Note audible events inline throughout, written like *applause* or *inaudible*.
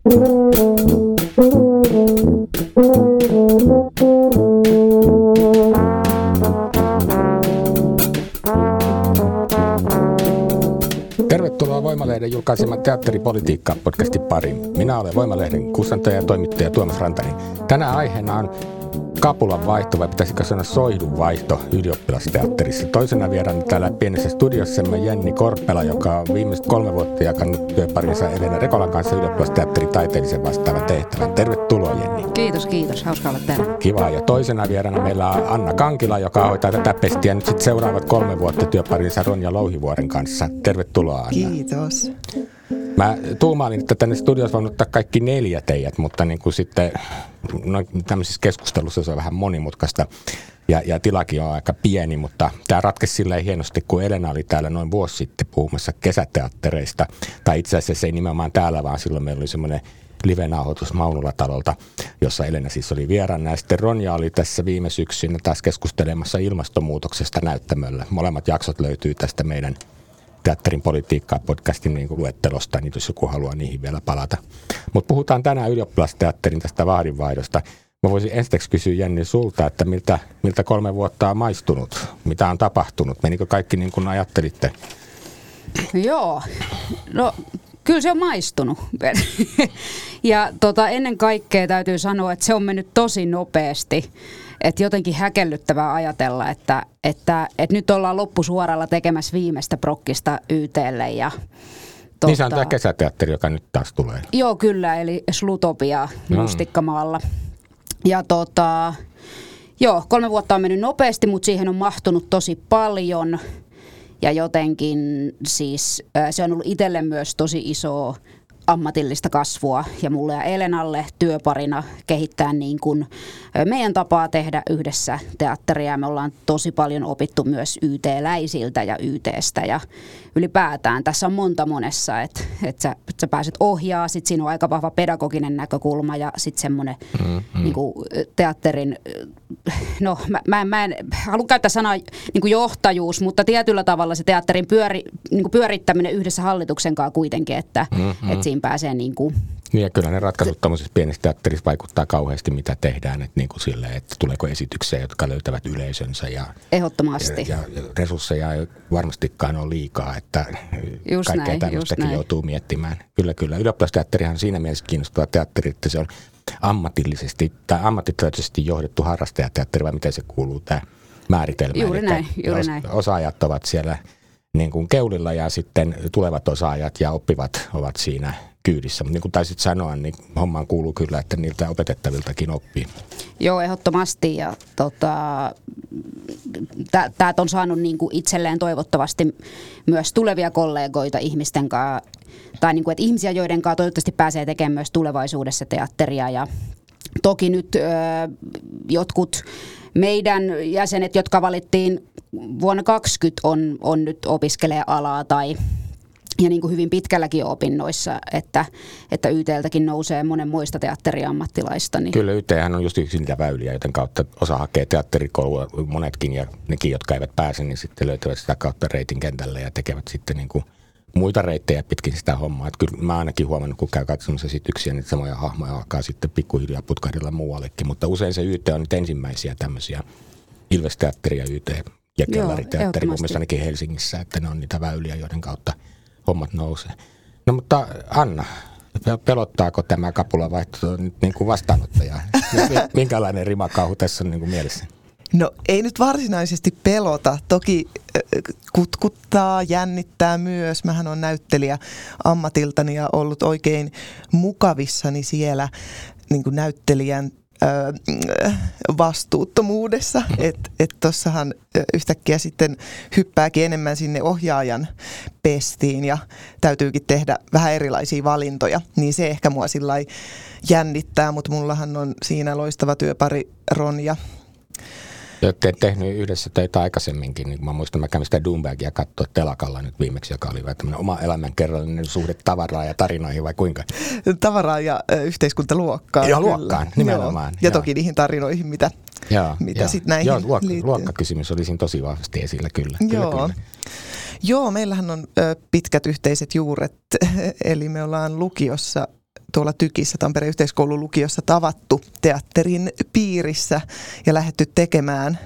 Tervetuloa Voimalehden julkaiseman Teatteripolitiikka podcastin pariin. Minä olen Voimalehden kustantaja ja toimittaja Tuomas Rantani. Tänään aiheena on kapulan vaihto, vai pitäisikö sanoa soidun vaihto ylioppilasteatterissa. Toisena vieraan täällä pienessä studiossamme Jenni Korpela, joka on viimeiset kolme vuotta jakanut työparinsa Elena Rekolan kanssa ylioppilasteatterin taiteellisen vastaavan tehtävän. Tervetuloa Jenni. Kiitos, kiitos. Hauska olla täällä. Kiva. Ja toisena vieraana meillä on Anna Kankila, joka hoitaa tätä pestiä nyt sitten seuraavat kolme vuotta työparinsa Ronja Louhivuoren kanssa. Tervetuloa Anna. Kiitos. Mä tuumailin, että tänne studiossa voin ottaa kaikki neljä teidät, mutta niin kuin sitten no, tämmöisissä keskustelussa se on vähän monimutkaista ja, ja tilakin on aika pieni, mutta tämä ratkesi silleen hienosti, kun Elena oli täällä noin vuosi sitten puhumassa kesäteattereista, tai itse asiassa ei nimenomaan täällä, vaan silloin meillä oli semmoinen live-nauhoitus Maunula-talolta, jossa Elena siis oli vieraana. Ja sitten Ronja oli tässä viime syksynä taas keskustelemassa ilmastonmuutoksesta näyttämöllä. Molemmat jaksot löytyy tästä meidän Teatterin politiikkaa podcastin niin luettelosta, niin jos joku haluaa niihin vielä palata. Mutta puhutaan tänään ylioppilasteatterin tästä vahdinvaihdosta. Mä voisin ensiksi kysyä Jenni sulta, että miltä, miltä kolme vuotta on maistunut? Mitä on tapahtunut? Menikö kaikki niin kuin ajattelitte? Joo, no kyllä se on maistunut. *laughs* ja tota, ennen kaikkea täytyy sanoa, että se on mennyt tosi nopeasti. Että jotenkin häkellyttävää ajatella, että, että, että nyt ollaan loppusuoralla tekemässä viimeistä prokkista YTlle ja Tota, niin se on tämä kesäteatteri, joka nyt taas tulee. Joo, kyllä, eli Slutopia no. Mustikkamaalla. Ja tota, joo, kolme vuotta on mennyt nopeasti, mutta siihen on mahtunut tosi paljon. Ja jotenkin siis se on ollut itselle myös tosi iso ammatillista kasvua ja mulle ja Elenalle työparina kehittää niin kuin meidän tapaa tehdä yhdessä teatteria. Me ollaan tosi paljon opittu myös YT-läisiltä ja YTstä ja ylipäätään tässä on monta monessa, että, että, sä, että sä pääset ohjaa, sitten siinä on aika vahva pedagoginen näkökulma ja sitten semmoinen mm-hmm. niin kuin teatterin, no mä, mä, en, mä en halua käyttää sanaa niin johtajuus, mutta tietyllä tavalla se teatterin pyöri, niin pyörittäminen yhdessä hallituksen kanssa kuitenkin, että, mm-hmm. että siinä pääsee niin kuin niin ja kyllä ne ratkaisut tuollaisessa pienessä teatterissa vaikuttaa kauheasti, mitä tehdään, että, niin kuin silleen, että tuleeko esityksiä, jotka löytävät yleisönsä. Ja, Ehdottomasti. Ja, ja resursseja ei varmastikaan ole liikaa, että just kaikkea näin, tämmöistäkin joutuu miettimään. Kyllä, kyllä. Ylioppilasteatterihan siinä mielessä kiinnostava teatteri, että se on ammatillisesti tai ammattitaitoisesti johdettu harrastajateatteri, vai miten se kuuluu tämä määritelmä. Juuri näin, juuri näin. Osaajat ovat siellä niin kuin keulilla ja sitten tulevat osaajat ja oppivat ovat siinä kyydissä. Mutta niin kuin taisit sanoa, niin hommaan kuuluu kyllä, että niiltä opetettaviltakin oppii. Joo, ehdottomasti. Ja tota, tämä on saanut niin kuin itselleen toivottavasti myös tulevia kollegoita ihmisten kanssa, tai niin kuin, että ihmisiä, joiden kanssa toivottavasti pääsee tekemään myös tulevaisuudessa teatteria. Ja toki nyt ö, jotkut meidän jäsenet, jotka valittiin vuonna 2020, on, on nyt opiskelee alaa tai ja niin kuin hyvin pitkälläkin opinnoissa, että, että YTltäkin nousee monen muista teatteriammattilaista. Niin. Kyllä YThän on just yksi niitä väyliä, joten kautta osa hakee teatterikoulua, monetkin ja nekin, jotka eivät pääse, niin sitten löytävät sitä kautta reitin kentälle ja tekevät sitten niin kuin muita reittejä pitkin sitä hommaa. Että kyllä mä ainakin huomannut, kun käy katsomassa esityksiä, niin samoja hahmoja alkaa sitten pikkuhiljaa putkahdella muuallekin. Mutta usein se YT on nyt ensimmäisiä tämmöisiä Ilves-teatteri ja YT ja kellariteatteri, mun mielestä ainakin Helsingissä, että ne on niitä väyliä, joiden kautta – hommat nousee. No mutta Anna, pelottaako tämä kapulavaihto nyt niin kuin vastaanottaja? *laughs* Minkälainen rimakauhu tässä on niin kuin mielessä? No ei nyt varsinaisesti pelota. Toki kutkuttaa, jännittää myös. Mähän on näyttelijä ammatiltani ja ollut oikein mukavissani siellä niin kuin näyttelijän vastuuttomuudessa, että et tossahan yhtäkkiä sitten hyppääkin enemmän sinne ohjaajan pestiin ja täytyykin tehdä vähän erilaisia valintoja, niin se ehkä mua sillä jännittää, mutta mullahan on siinä loistava työpari Ronja, te olette tehnyt yhdessä töitä aikaisemminkin, niin mä muistan, mä kävin sitä Doombagia katsoa telakalla nyt viimeksi, joka oli tämmöinen oma elämänkerrallinen suhde tavaraa ja tarinoihin vai kuinka? Tavaraa ja ö, yhteiskuntaluokkaan. Ja luokkaan, nimenomaan. Joo. Ja joo. toki niihin tarinoihin, mitä, joo, mitä sitten näihin joo, luokka, liittyy. luokkakysymys oli siinä tosi vahvasti esillä, kyllä. Joo. Kyllä, kyllä. Joo, meillähän on ö, pitkät yhteiset juuret, *laughs* eli me ollaan lukiossa tuolla Tykissä Tampereen yhteiskoulun lukiossa tavattu teatterin piirissä ja lähetty tekemään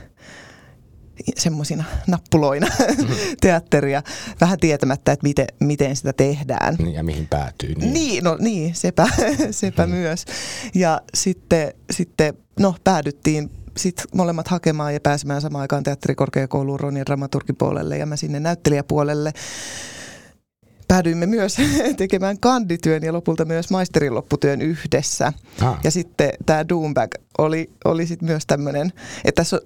semmoisina nappuloina mm-hmm. *laughs* teatteria, vähän tietämättä, että miten, miten sitä tehdään. Niin, ja mihin päätyy. Niin, niin no niin, sepä, *laughs* sepä mm-hmm. myös. Ja sitten, sitten no, päädyttiin sitten molemmat hakemaan ja pääsemään samaan aikaan teatterikorkeakouluun Ronja dramaturgipuolelle ja mä sinne näyttelijäpuolelle päädyimme myös *laughs* tekemään kandityön ja lopulta myös maisterin lopputyön yhdessä. Ah. Ja sitten tämä Doombag oli, oli sitten myös tämmöinen, että tässä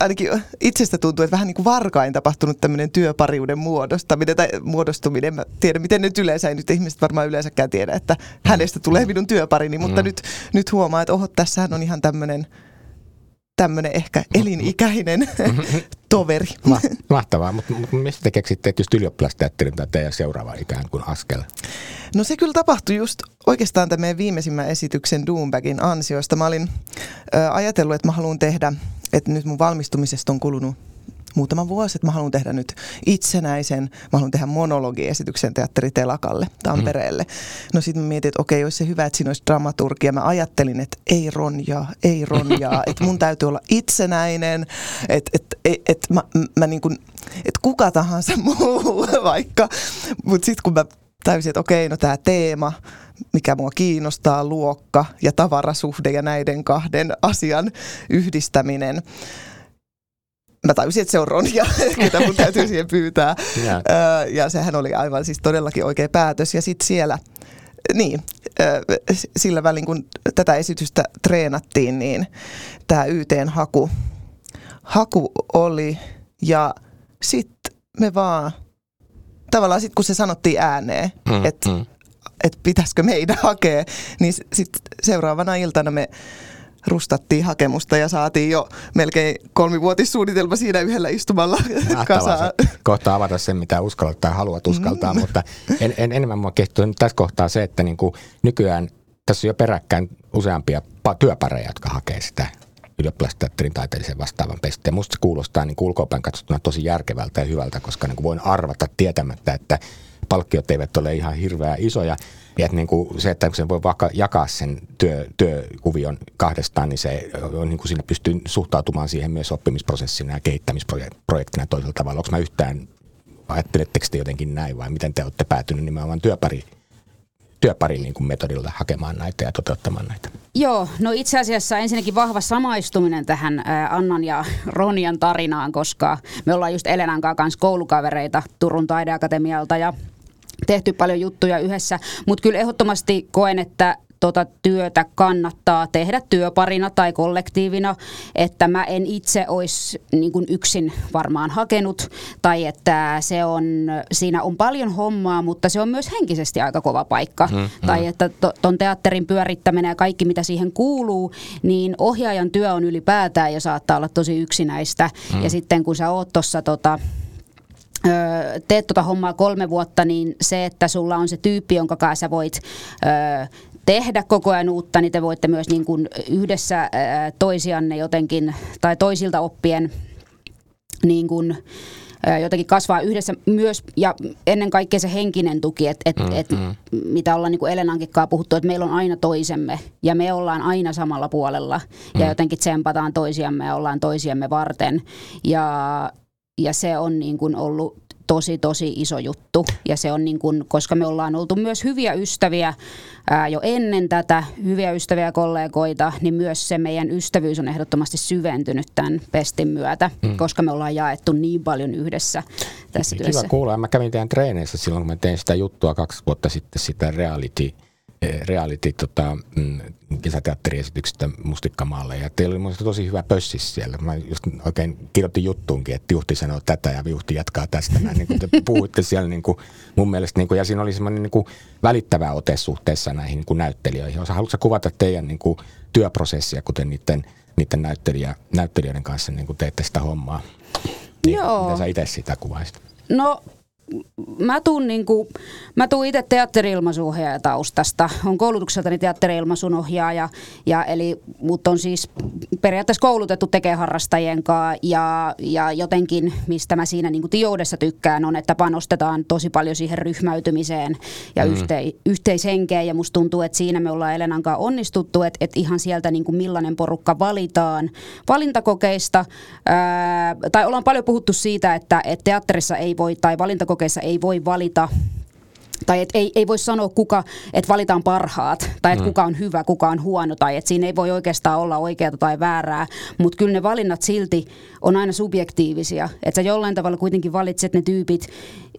ainakin itsestä tuntuu, että vähän niin kuin varkain tapahtunut tämmöinen työpariuden muodostaminen tai muodostuminen. Mä tiedän, miten nyt yleensä, ei nyt ihmiset varmaan yleensäkään tiedä, että hänestä tulee minun työparini, mutta mm. nyt, nyt huomaa, että oho, tässähän on ihan tämmöinen tämmöinen ehkä elinikäinen *laughs* toveri. Mahtavaa, mutta mut mistä te keksitte, että just ylioppilasteatterin tai teidän seuraava ikään kuin askel? No se kyllä tapahtui just oikeastaan tämän viimeisimmän esityksen Doombagin ansioista. Mä olin ö, ajatellut, että mä haluan tehdä, että nyt mun valmistumisesta on kulunut muutama vuosi, että mä haluan tehdä nyt itsenäisen, mä haluan tehdä monologiesityksen teatteritelakalle Tampereelle. Mm. No sitten mä mietin, että okei, olisi se hyvä, että siinä olisi dramaturgia. Mä ajattelin, että ei ronjaa, ei ronjaa, *laughs* että mun täytyy olla itsenäinen, että et, et, et mä, mä niin kuin, että kuka tahansa *laughs* muu vaikka. Mutta sitten kun mä täysin, että okei, no tämä teema, mikä mua kiinnostaa, luokka ja tavarasuhde ja näiden kahden asian yhdistäminen, mä tajusin, että se on Ronja, *laughs* ketä mun täytyy siihen pyytää. Yeah. Ja sehän oli aivan siis todellakin oikea päätös. Ja sitten siellä, niin, sillä välin kun tätä esitystä treenattiin, niin tämä YTn haku, haku oli ja sitten me vaan, tavallaan sitten kun se sanottiin ääneen, mm, että mm. et pitäisikö meidän hakea, niin sitten seuraavana iltana me rustattiin hakemusta ja saatiin jo melkein kolmivuotissuunnitelma siinä yhdellä istumalla kasaan. Kohta avata sen, mitä uskallat tai haluat uskaltaa, mm. mutta en, en, enemmän mua kehittyy tässä kohtaa se, että niin kuin nykyään tässä on jo peräkkäin useampia työpareja, jotka hakee sitä ylioppilasteatterin taiteellisen vastaavan pestiä. Musta se kuulostaa niin ulkopäin katsottuna tosi järkevältä ja hyvältä, koska niin kuin voin arvata tietämättä, että palkkiot eivät ole ihan hirveän isoja ja että niin kuin se, että sen voi vaikka jakaa sen työ, työkuvion kahdestaan, niin se on niin kuin siinä pystyy suhtautumaan siihen myös oppimisprosessina ja kehittämisprojektina toisella tavalla. Onko mä yhtään, ajatteletteko te jotenkin näin vai miten te olette päätynyt nimenomaan työpari työparin niin kuin metodilla hakemaan näitä ja toteuttamaan näitä? Joo, no itse asiassa ensinnäkin vahva samaistuminen tähän Annan ja Ronian tarinaan, koska me ollaan just Elenan kanssa koulukavereita Turun taideakatemialta ja tehty paljon juttuja yhdessä, mutta kyllä ehdottomasti koen, että tota työtä kannattaa tehdä työparina tai kollektiivina, että mä en itse olisi niin kuin yksin varmaan hakenut tai että se on, siinä on paljon hommaa, mutta se on myös henkisesti aika kova paikka. Mm, mm. Tai että ton teatterin pyörittäminen ja kaikki mitä siihen kuuluu, niin ohjaajan työ on ylipäätään ja saattaa olla tosi yksinäistä. Mm. Ja sitten kun sä oot tuossa tota, teet tota hommaa kolme vuotta, niin se, että sulla on se tyyppi, jonka kanssa sä voit ö, tehdä koko ajan uutta, niin te voitte myös niin kuin yhdessä toisianne jotenkin, tai toisilta oppien niin kuin, jotenkin kasvaa yhdessä myös, ja ennen kaikkea se henkinen tuki, että et, mm, et, mm. mitä ollaan niin kuin Elenankin kanssa puhuttu, että meillä on aina toisemme, ja me ollaan aina samalla puolella, mm. ja jotenkin tsempataan toisiamme ja ollaan toisiamme varten, ja ja se on niin kuin ollut tosi tosi iso juttu ja se on niin kuin, koska me ollaan oltu myös hyviä ystäviä ää, jo ennen tätä, hyviä ystäviä kollegoita, niin myös se meidän ystävyys on ehdottomasti syventynyt tämän pestin myötä, mm. koska me ollaan jaettu niin paljon yhdessä tässä Kiva työssä. Kiva kuulla. Mä kävin teidän treeneissä silloin, kun mä tein sitä juttua kaksi vuotta sitten, sitä reality reality tota, mm, kesäteatteriesityksestä Mustikkamaalle ja teillä oli mielestäni tosi hyvä pössis siellä. Mä just oikein kirjoitin juttuunkin, että Juhti sanoo tätä ja Juhti jatkaa tästä. Näin, niin kuin te *laughs* puhuitte siellä niin kuin, mun mielestä niin kuin, ja siinä oli semmoinen niin kuin, välittävä ote suhteessa näihin niin kuin näyttelijöihin. Haluatko kuvata teidän niin kuin, työprosessia, kuten niiden, niiden näyttelijä, näyttelijöiden kanssa niin kuin teette sitä hommaa? Niin, Joo. Miten sä itse sitä kuvaisit? No mä tuun, niinku, mä tuun itse teatteri-ilmaisuohjaaja taustasta. On koulutukseltani teatteri-ilmaisun ohjaaja, ja eli mut on siis periaatteessa koulutettu tekemään harrastajien kanssa, ja, ja jotenkin, mistä mä siinä niinku tijoudessa tykkään, on, että panostetaan tosi paljon siihen ryhmäytymiseen ja mm. yhte, yhteishenkeen, ja musta tuntuu, että siinä me ollaan Elenan kanssa onnistuttu, että, että ihan sieltä niinku millainen porukka valitaan valintakokeista, ää, tai ollaan paljon puhuttu siitä, että, että teatterissa ei voi, tai valintakokeissa ei voi valita. Tai et ei, ei voi sanoa, kuka, että valitaan parhaat, tai että mm. kuka on hyvä, kuka on huono, tai että siinä ei voi oikeastaan olla oikeaa tai väärää, mutta kyllä ne valinnat silti on aina subjektiivisia, että sä jollain tavalla kuitenkin valitset ne tyypit,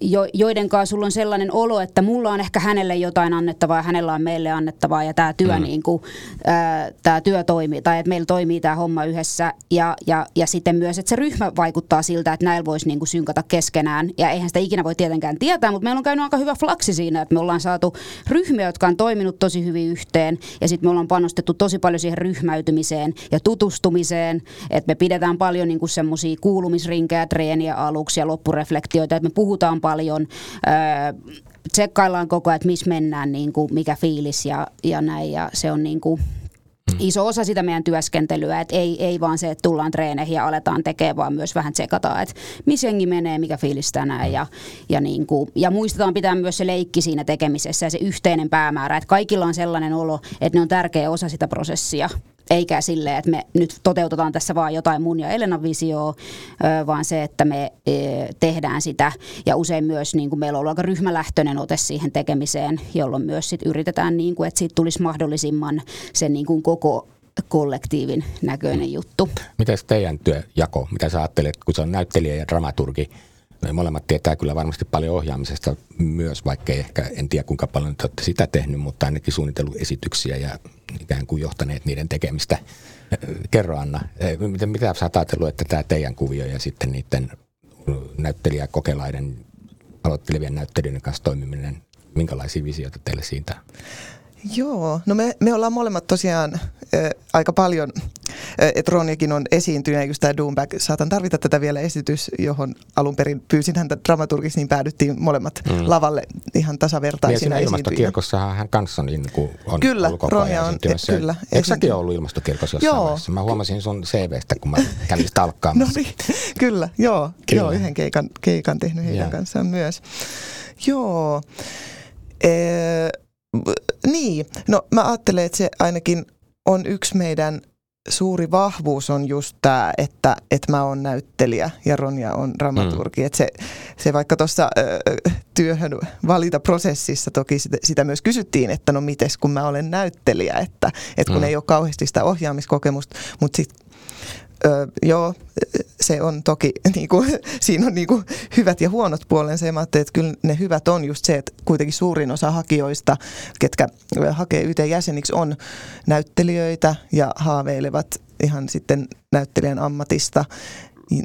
jo, joiden kanssa sulla on sellainen olo, että mulla on ehkä hänelle jotain annettavaa ja hänellä on meille annettavaa ja tämä työ, mm. niin kuin, ää, tää työ toimii tai että meillä toimii tämä homma yhdessä. Ja, ja, ja sitten myös, että se ryhmä vaikuttaa siltä, että näillä voisi niin kuin synkata keskenään. Ja eihän sitä ikinä voi tietenkään tietää, mutta meillä on käynyt aika hyvä flaksi siinä, että me ollaan saatu ryhmiä, jotka on toiminut tosi hyvin yhteen. Ja sitten me ollaan panostettu tosi paljon siihen ryhmäytymiseen ja tutustumiseen, että me pidetään paljon niin semmoisia kuulumisrinkejä, treeniä aluksi ja loppureflektioita, että me puhutaan paljon, öö, tsekkaillaan koko ajan, että missä mennään, niin kuin, mikä fiilis ja, ja näin. Ja se on niin kuin, iso osa sitä meidän työskentelyä, että ei, ei vaan se, että tullaan treeneihin ja aletaan tekemään, vaan myös vähän tsekataan, että missä jengi menee, mikä fiilis tänään ja, ja, niin kuin, ja muistetaan pitää myös se leikki siinä tekemisessä ja se yhteinen päämäärä, että kaikilla on sellainen olo, että ne on tärkeä osa sitä prosessia eikä silleen, että me nyt toteutetaan tässä vaan jotain mun ja Elenan visioa, vaan se, että me tehdään sitä. Ja usein myös niin kuin meillä on ollut aika ryhmälähtöinen ote siihen tekemiseen, jolloin myös sit yritetään, niin kuin, että siitä tulisi mahdollisimman sen niin kuin koko kollektiivin näköinen juttu. Miten teidän työjako, mitä sä ajattelet, kun se on näyttelijä ja dramaturgi, me molemmat tietää kyllä varmasti paljon ohjaamisesta myös, vaikka ehkä, en tiedä kuinka paljon te olette sitä tehnyt, mutta ainakin suunnitellut esityksiä ja ikään kuin johtaneet niiden tekemistä. Kerro Anna, miten, mitä sä ajatellut, että tämä teidän kuvio ja sitten niiden näyttelijäkokelaiden, aloittelevien näyttelijöiden kanssa toimiminen, minkälaisia visioita teille siitä Joo, no me, me ollaan molemmat tosiaan äh, aika paljon, äh, että Ronjakin on esiintynyt, just tämä Doomback, saatan tarvita tätä vielä esitys, johon alun perin pyysin häntä dramaturgiksi, niin päädyttiin molemmat mm. lavalle ihan tasavertaisina niin, ilmastokirkossahan hän kanssa niin kuin on kyllä, ollut koko Ronja on, e, kyllä. Eikö säkin ollut ilmastokirkossa jossain joo. vaiheessa? Mä huomasin sun CVstä, kun mä kävin sitä alkkaamassa. no niin, kyllä, joo, kyllä. joo yhden keikan, keikan tehnyt heidän yeah. kanssaan myös. Joo, ee, niin, no mä ajattelen, että se ainakin on yksi meidän suuri vahvuus on just tämä, että, että mä oon näyttelijä ja Ronja on dramaturgi. Mm. Että se, se vaikka tuossa työhön valitaprosessissa toki sitä, sitä myös kysyttiin, että no mites kun mä olen näyttelijä, että, että kun mm. ei ole kauheasti sitä ohjaamiskokemusta, mutta sitten Öö, joo, se on toki, *laughs* niin kuin, siinä on niin kuin hyvät ja huonot puolensa. Ja mä että kyllä ne hyvät on just se, että kuitenkin suurin osa hakijoista, ketkä hakee YT-jäseniksi, on näyttelijöitä ja haaveilevat ihan sitten näyttelijän ammatista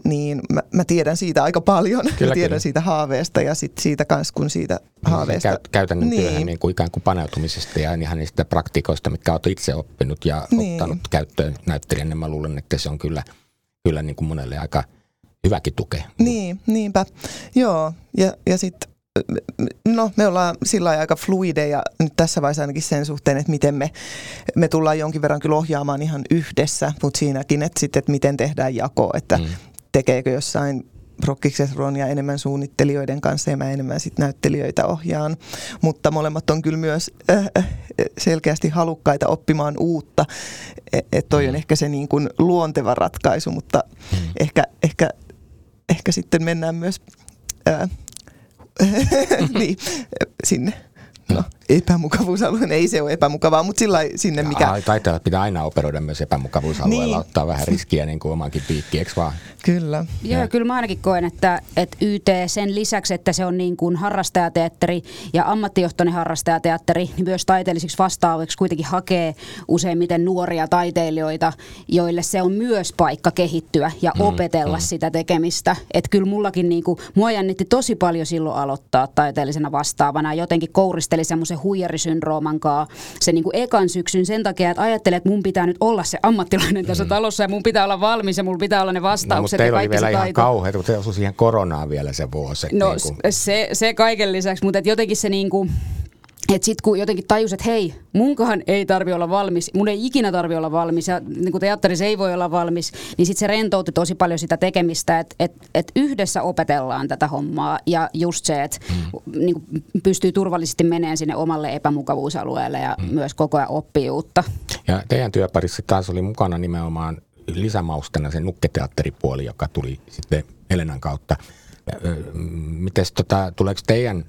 niin mä, mä tiedän siitä aika paljon. Kyllä, mä tiedän kyllä. siitä haaveesta ja sit siitä kanssa, kun siitä niin, haaveesta. Käy, käytännön niin. työhön niin kuin ikään kuin paneutumisesta ja ihan niistä praktikoista, mitkä olet itse oppinut ja niin. ottanut käyttöön näyttelijän, niin mä luulen, että se on kyllä, kyllä niin kuin monelle aika hyväkin tuke. Niin, niinpä. Joo, ja, ja sitten no me ollaan sillä aika fluideja nyt tässä vaiheessa ainakin sen suhteen, että miten me, me tullaan jonkin verran kyllä ohjaamaan ihan yhdessä, mutta siinäkin, että sitten, että miten tehdään jako, että mm tekeekö jossain Rokkikset Ronja enemmän suunnittelijoiden kanssa ja mä enemmän sit näyttelijöitä ohjaan. Mutta molemmat on kyllä myös äh, äh selkeästi halukkaita oppimaan uutta. Että et toi on mm. ehkä se niin kuin luonteva ratkaisu, mutta mm. ehkä, ehkä, ehkä sitten mennään myös äh, *laughs* niin, sinne no, epämukavuusalueen, ei se ole epämukavaa, mutta sillä sinne Ja mikä... Taiteilijat pitää aina operoida myös epämukavuusalueella, Niin. ottaa vähän riskiä niin kuin omankin piikki, eikö vaan? Kyllä. Joo, Ja- kyllä mä ainakin koen, että, että YT sen lisäksi, että se on niin kuin harrastajateatteri ja ammattijohtoinen harrastajateatteri, niin myös taiteellisiksi vastaaviksi kuitenkin hakee useimmiten nuoria taiteilijoita, joille se on myös paikka kehittyä ja Mm, opetella sitä tekemistä. Että kyllä mullakin niin kuin, mua jännitti tosi paljon silloin aloittaa taiteellisena vastaavana. Jotenkin kouristeli semmoisen huijarisyndrooman kanssa se niin kuin ekan syksyn sen takia, että ajattelin, että mun pitää nyt olla se ammattilainen tässä talossa ja mun pitää olla valmis ja mulla pitää olla ne Mm. No, vastaukset mutta ja teillä oli kaikki vielä se ihan kauheata, kun te osui siihen koronaan vielä se vuosi. No niin kuin. se, se kaiken lisäksi, mutta jotenkin se niinku, että sitten kun jotenkin tajus, että hei, munkahan ei tarvi olla valmis, mun ei ikinä tarvi olla valmis ja niin kun teatterissa ei voi olla valmis, niin sitten se rentoutti tosi paljon sitä tekemistä, että et, et yhdessä opetellaan tätä hommaa ja just se, että mm. niin pystyy turvallisesti menemään sinne omalle epämukavuusalueelle ja mm. myös koko ajan oppii uutta. Ja teidän työparissa taas oli mukana nimenomaan lisämaustena se nukketeatteripuoli, joka tuli sitten Elenan kautta. Miten tota, tuleeko teidän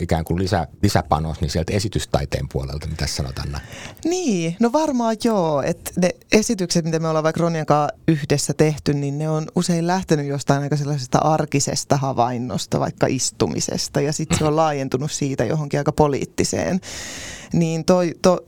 ikään, kuin lisä, lisäpanos niin sieltä esitystaiteen puolelta, mitä sanot Anna? Niin, no varmaan joo. Että ne esitykset, mitä me ollaan vaikka Ronjan kanssa yhdessä tehty, niin ne on usein lähtenyt jostain aika sellaisesta arkisesta havainnosta, vaikka istumisesta. Ja sitten se on laajentunut siitä johonkin aika poliittiseen. Niin toi, to,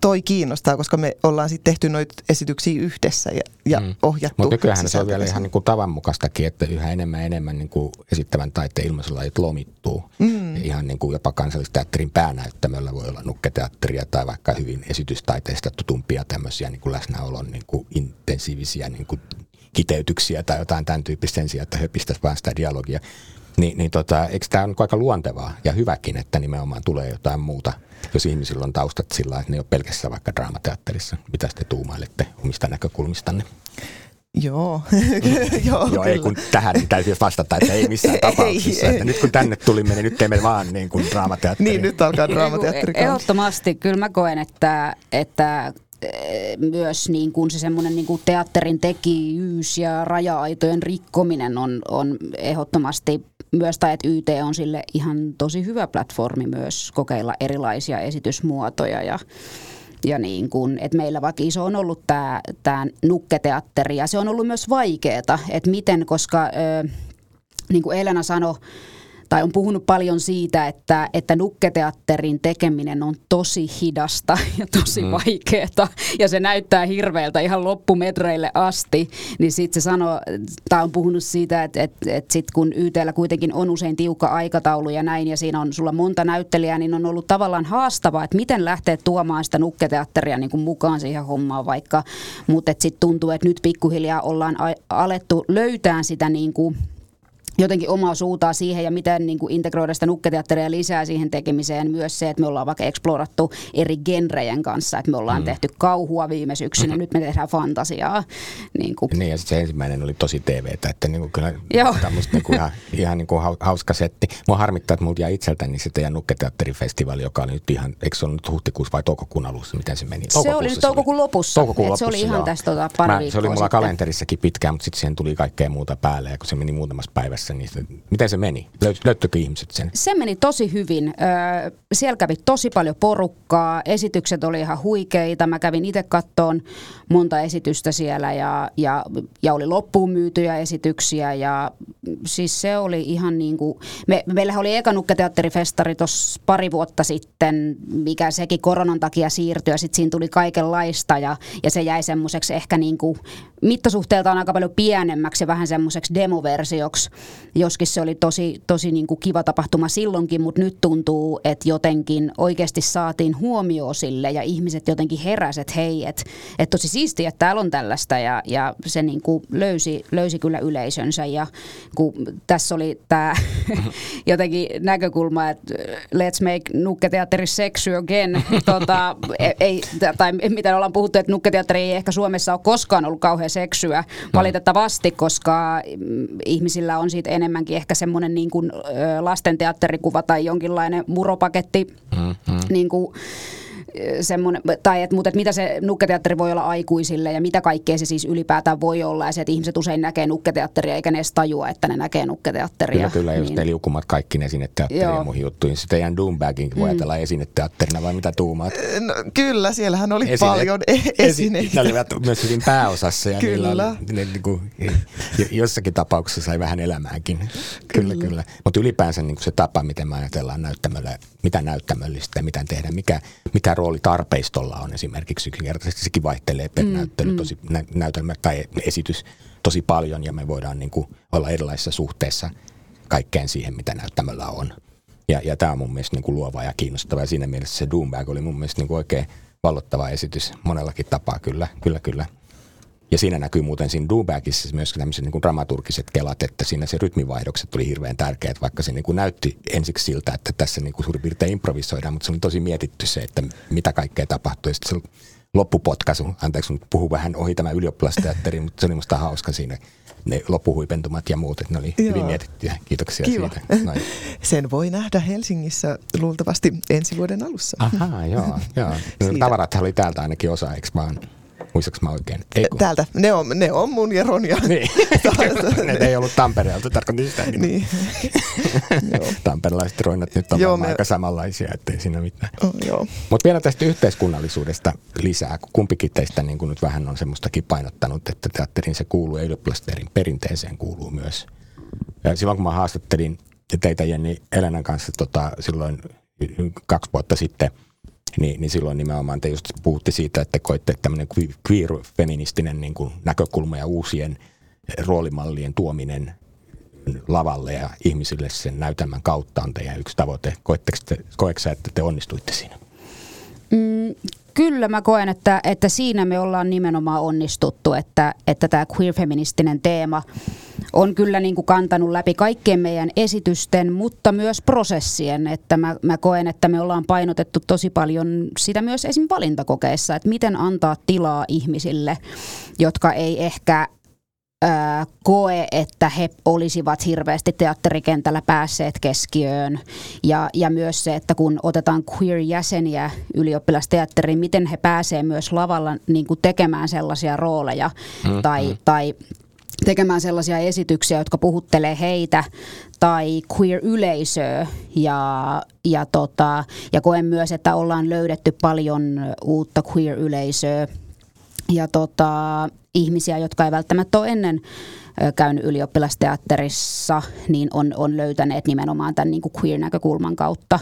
toi kiinnostaa, koska me ollaan sitten tehty noita esityksiä yhdessä ja, ja mm. ohjattu. Mutta nykyään se on vielä ihan niin kuin tavanmukaistakin, että yhä enemmän ja enemmän niin kuin esittävän taiteen ilmaisulajit lomittuu. Mm. Ihan niin kuin jopa kansallisteatterin päänäyttämöllä voi olla nukketeatteria tai vaikka hyvin esitystaiteesta tutumpia tämmöisiä niin kuin läsnäolon niin kuin intensiivisiä niin kuin kiteytyksiä tai jotain tämän tyyppistä sen sijaan, että höpistäisi vaan sitä dialogia. Niin, niin tota, eikö tämä ole aika luontevaa ja hyväkin, että nimenomaan tulee jotain muuta, jos ihmisillä on taustat sillä että ne ei ole pelkästään vaikka draamateatterissa. Mitä te tuumailette omista näkökulmistanne? Joo, *laughs* joo, Joo, ei kun tähän niin täytyy vastata, että ei missään *laughs* Ei, tapauksessa. ei. Että nyt kun tänne tulimme, niin nyt teemme vaan niin kuin draamateatteri. niin nyt alkaa draamateatteri Ehdottomasti kyllä mä koen, että, että eh, myös niin kuin se semmoinen niin kuin teatterin tekijyys ja raja-aitojen rikkominen on, on ehdottomasti myös, tai että YT on sille ihan tosi hyvä platformi myös kokeilla erilaisia esitysmuotoja ja ja niin kun, että meillä vaikka iso on ollut tämä tää nukketeatteri ja se on ollut myös vaikeaa, että miten, koska ö, niin kuin Elena sanoi, tai on puhunut paljon siitä, että, että nukketeatterin tekeminen on tosi hidasta *laughs* ja tosi mm. vaikeaa. Ja se näyttää hirveältä ihan loppumetreille asti. Niin sitten se sanoo, tai on puhunut siitä, että, että, että sit kun YTllä kuitenkin on usein tiukka aikataulu ja näin, ja siinä on sulla monta näyttelijää, niin on ollut tavallaan haastavaa, että miten lähtee tuomaan sitä nukketeatteria niin kuin mukaan siihen hommaan vaikka. Mutta sitten tuntuu, että nyt pikkuhiljaa ollaan alettu löytää sitä niin kuin jotenkin omaa suutaa siihen ja miten niin kuin integroida sitä nukketeatteria lisää siihen tekemiseen. Myös se, että me ollaan vaikka explorattu eri genrejen kanssa, että me ollaan mm. tehty kauhua viime syksynä, nyt me tehdään fantasiaa. Niin kuin. Niin ja sitten se ensimmäinen oli tosi TVtä, että niin kuin kyllä Joo. tämmöistä niin kuin ihan, ihan niin kuin hau- hauska setti. Mua harmittaa, että multa jäi itseltäni se teidän nukketeatterifestivaali, joka oli nyt ihan, eikö se ollut nyt huhtikuussa vai toukokuun alussa, miten se meni? Se oli nyt toukokuun lopussa. Toukokuun Et se oli lopussa, ihan joo. tästä tota pari Mä, Se oli mulla sitten. kalenterissakin pitkään, mutta sitten siihen tuli kaikkea muuta päälle ja kun se meni muutamassa päivässä, niin se, miten se meni? Löyt, löyttikö ihmiset sen? Se meni tosi hyvin. Siellä kävi tosi paljon porukkaa. Esitykset oli ihan huikeita. Mä kävin itse kattoon monta esitystä siellä ja, ja, ja oli loppuun myytyjä esityksiä. Ja siis se oli ihan niin kuin... Me, meillähän oli eka nukketeatterifestari tuossa pari vuotta sitten, mikä sekin koronan takia siirtyi ja sitten siinä tuli kaikenlaista ja, ja se jäi semmoiseksi ehkä niin kuin mittasuhteeltaan aika paljon pienemmäksi ja vähän semmoiseksi demoversioksi, joskin se oli tosi, tosi niin kuin kiva tapahtuma silloinkin, mutta nyt tuntuu, että jotenkin oikeasti saatiin huomio sille ja ihmiset jotenkin heräsivät, että hei, että, että tosi siistiä, että täällä on tällaista ja, ja se niin kuin löysi, löysi kyllä yleisönsä ja kun tässä oli tämä *laughs* jotenkin näkökulma, että let's make nukketeatteri sexy again, tota, ei, tai mitä ollaan puhuttu, että nukketeatteri ei ehkä Suomessa ole koskaan ollut kauhean seksyä valitettavasti, koska mm, ihmisillä on siitä enemmänkin ehkä semmoinen niin kuin, lastenteatterikuva tai jonkinlainen muropaketti Mm-hmm. niin kuin, semmoinen, tai et, mutta et mitä se nukketeatteri voi olla aikuisille ja mitä kaikkea se siis ylipäätään voi olla. Ja se, että ihmiset usein näkee nukketeatteria eikä ne edes tajua, että ne näkee nukketeatteria. Kyllä, kyllä, niin. just ne liukumat kaikki ne esineteatteria ja muihin juttuihin. Sitten teidän Doombagin voi mm. ajatella esineteatterina vai mitä tuumaat? No, kyllä, siellähän oli Esine- paljon e- esineitä. Ne olivat myös hyvin pääosassa ja kyllä. niillä oli, ne, niin kuin, jossakin tapauksessa sai vähän elämääkin. Kyllä, kyllä. kyllä. Mutta ylipäänsä niin se tapa, miten me ajatellaan näyttämöllä, mitä näyttämöllistä ja mitä tehdä, mikä, mikä rooli tarpeistolla on esimerkiksi yksinkertaisesti. Sekin vaihtelee per mm, näyttely, mm. tosi, nä, näytelmä tai esitys tosi paljon ja me voidaan niin kuin olla erilaisissa suhteissa kaikkeen siihen, mitä näyttämöllä on. Ja, ja tämä on mun mielestä niin kuin luova ja kiinnostava ja siinä mielessä se Doombag oli mun mielestä niin kuin oikein vallottava esitys monellakin tapaa, kyllä, kyllä, kyllä. Ja siinä näkyy muuten siinä Doombagissa myös tämmöiset niin dramaturgiset kelat, että siinä se rytmivaihdokset tuli hirveän tärkeät, vaikka se niin kuin näytti ensiksi siltä, että tässä niin kuin suurin piirtein improvisoidaan, mutta se oli tosi mietitty se, että mitä kaikkea tapahtuu. Ja sitten se loppupotkaisu, anteeksi nyt puhun vähän ohi tämä ylioppilasteatteri, mutta se oli musta hauska siinä ne loppuhuipentumat ja muut, että ne oli Joo. hyvin mietittyjä. Kiitoksia Kiva. siitä. *laughs* Noin. Sen voi nähdä Helsingissä luultavasti ensi vuoden alussa. Ahaa, joo. joo. *laughs* Tavarat oli täältä ainakin osa, eikö vaan? Muistaaks mä oikein? Ei, Täältä. Ne on, ne on mun ja Ronja. *laughs* Niin. *laughs* ne ei ollut Tampereelta, tarkoitin sitä. Niin. *laughs* niin. Tamperelaiset roinat nyt on Joo, me... aika samanlaisia, ettei siinä mitään. Oh, Mutta vielä tästä yhteiskunnallisuudesta lisää, kun kumpikin teistä niin kun nyt vähän on semmoistakin painottanut, että teatterin se kuuluu ja ylioppilasterin perinteeseen kuuluu myös. Ja silloin kun mä haastattelin teitä Jenni Elenan kanssa tota, silloin kaksi vuotta sitten – niin, niin silloin nimenomaan te just puhutte siitä, että koitte tämmöinen queer-feministinen niin kuin näkökulma ja uusien roolimallien tuominen lavalle ja ihmisille sen näytelmän kautta on teidän yksi tavoite. Koetteko te, että te onnistuitte siinä? Mm, kyllä mä koen, että, että siinä me ollaan nimenomaan onnistuttu, että, että tämä queer-feministinen teema on kyllä niin kuin kantanut läpi kaikkien meidän esitysten, mutta myös prosessien. Että mä, mä koen, että me ollaan painotettu tosi paljon sitä myös esim. valintakokeessa, että miten antaa tilaa ihmisille, jotka ei ehkä koe, että he olisivat hirveästi teatterikentällä päässeet keskiöön. Ja, ja myös se, että kun otetaan queer-jäseniä ylioppilasteatteriin, miten he pääsevät myös lavalla niin kuin tekemään sellaisia rooleja mm-hmm. tai, tai tekemään sellaisia esityksiä, jotka puhuttelee heitä tai queer-yleisöä. Ja, ja, tota, ja koen myös, että ollaan löydetty paljon uutta queer-yleisöä ja tota, ihmisiä, jotka ei välttämättä ole ennen käynyt ylioppilasteatterissa, niin on, on löytäneet nimenomaan tämän niin kuin queer-näkökulman kautta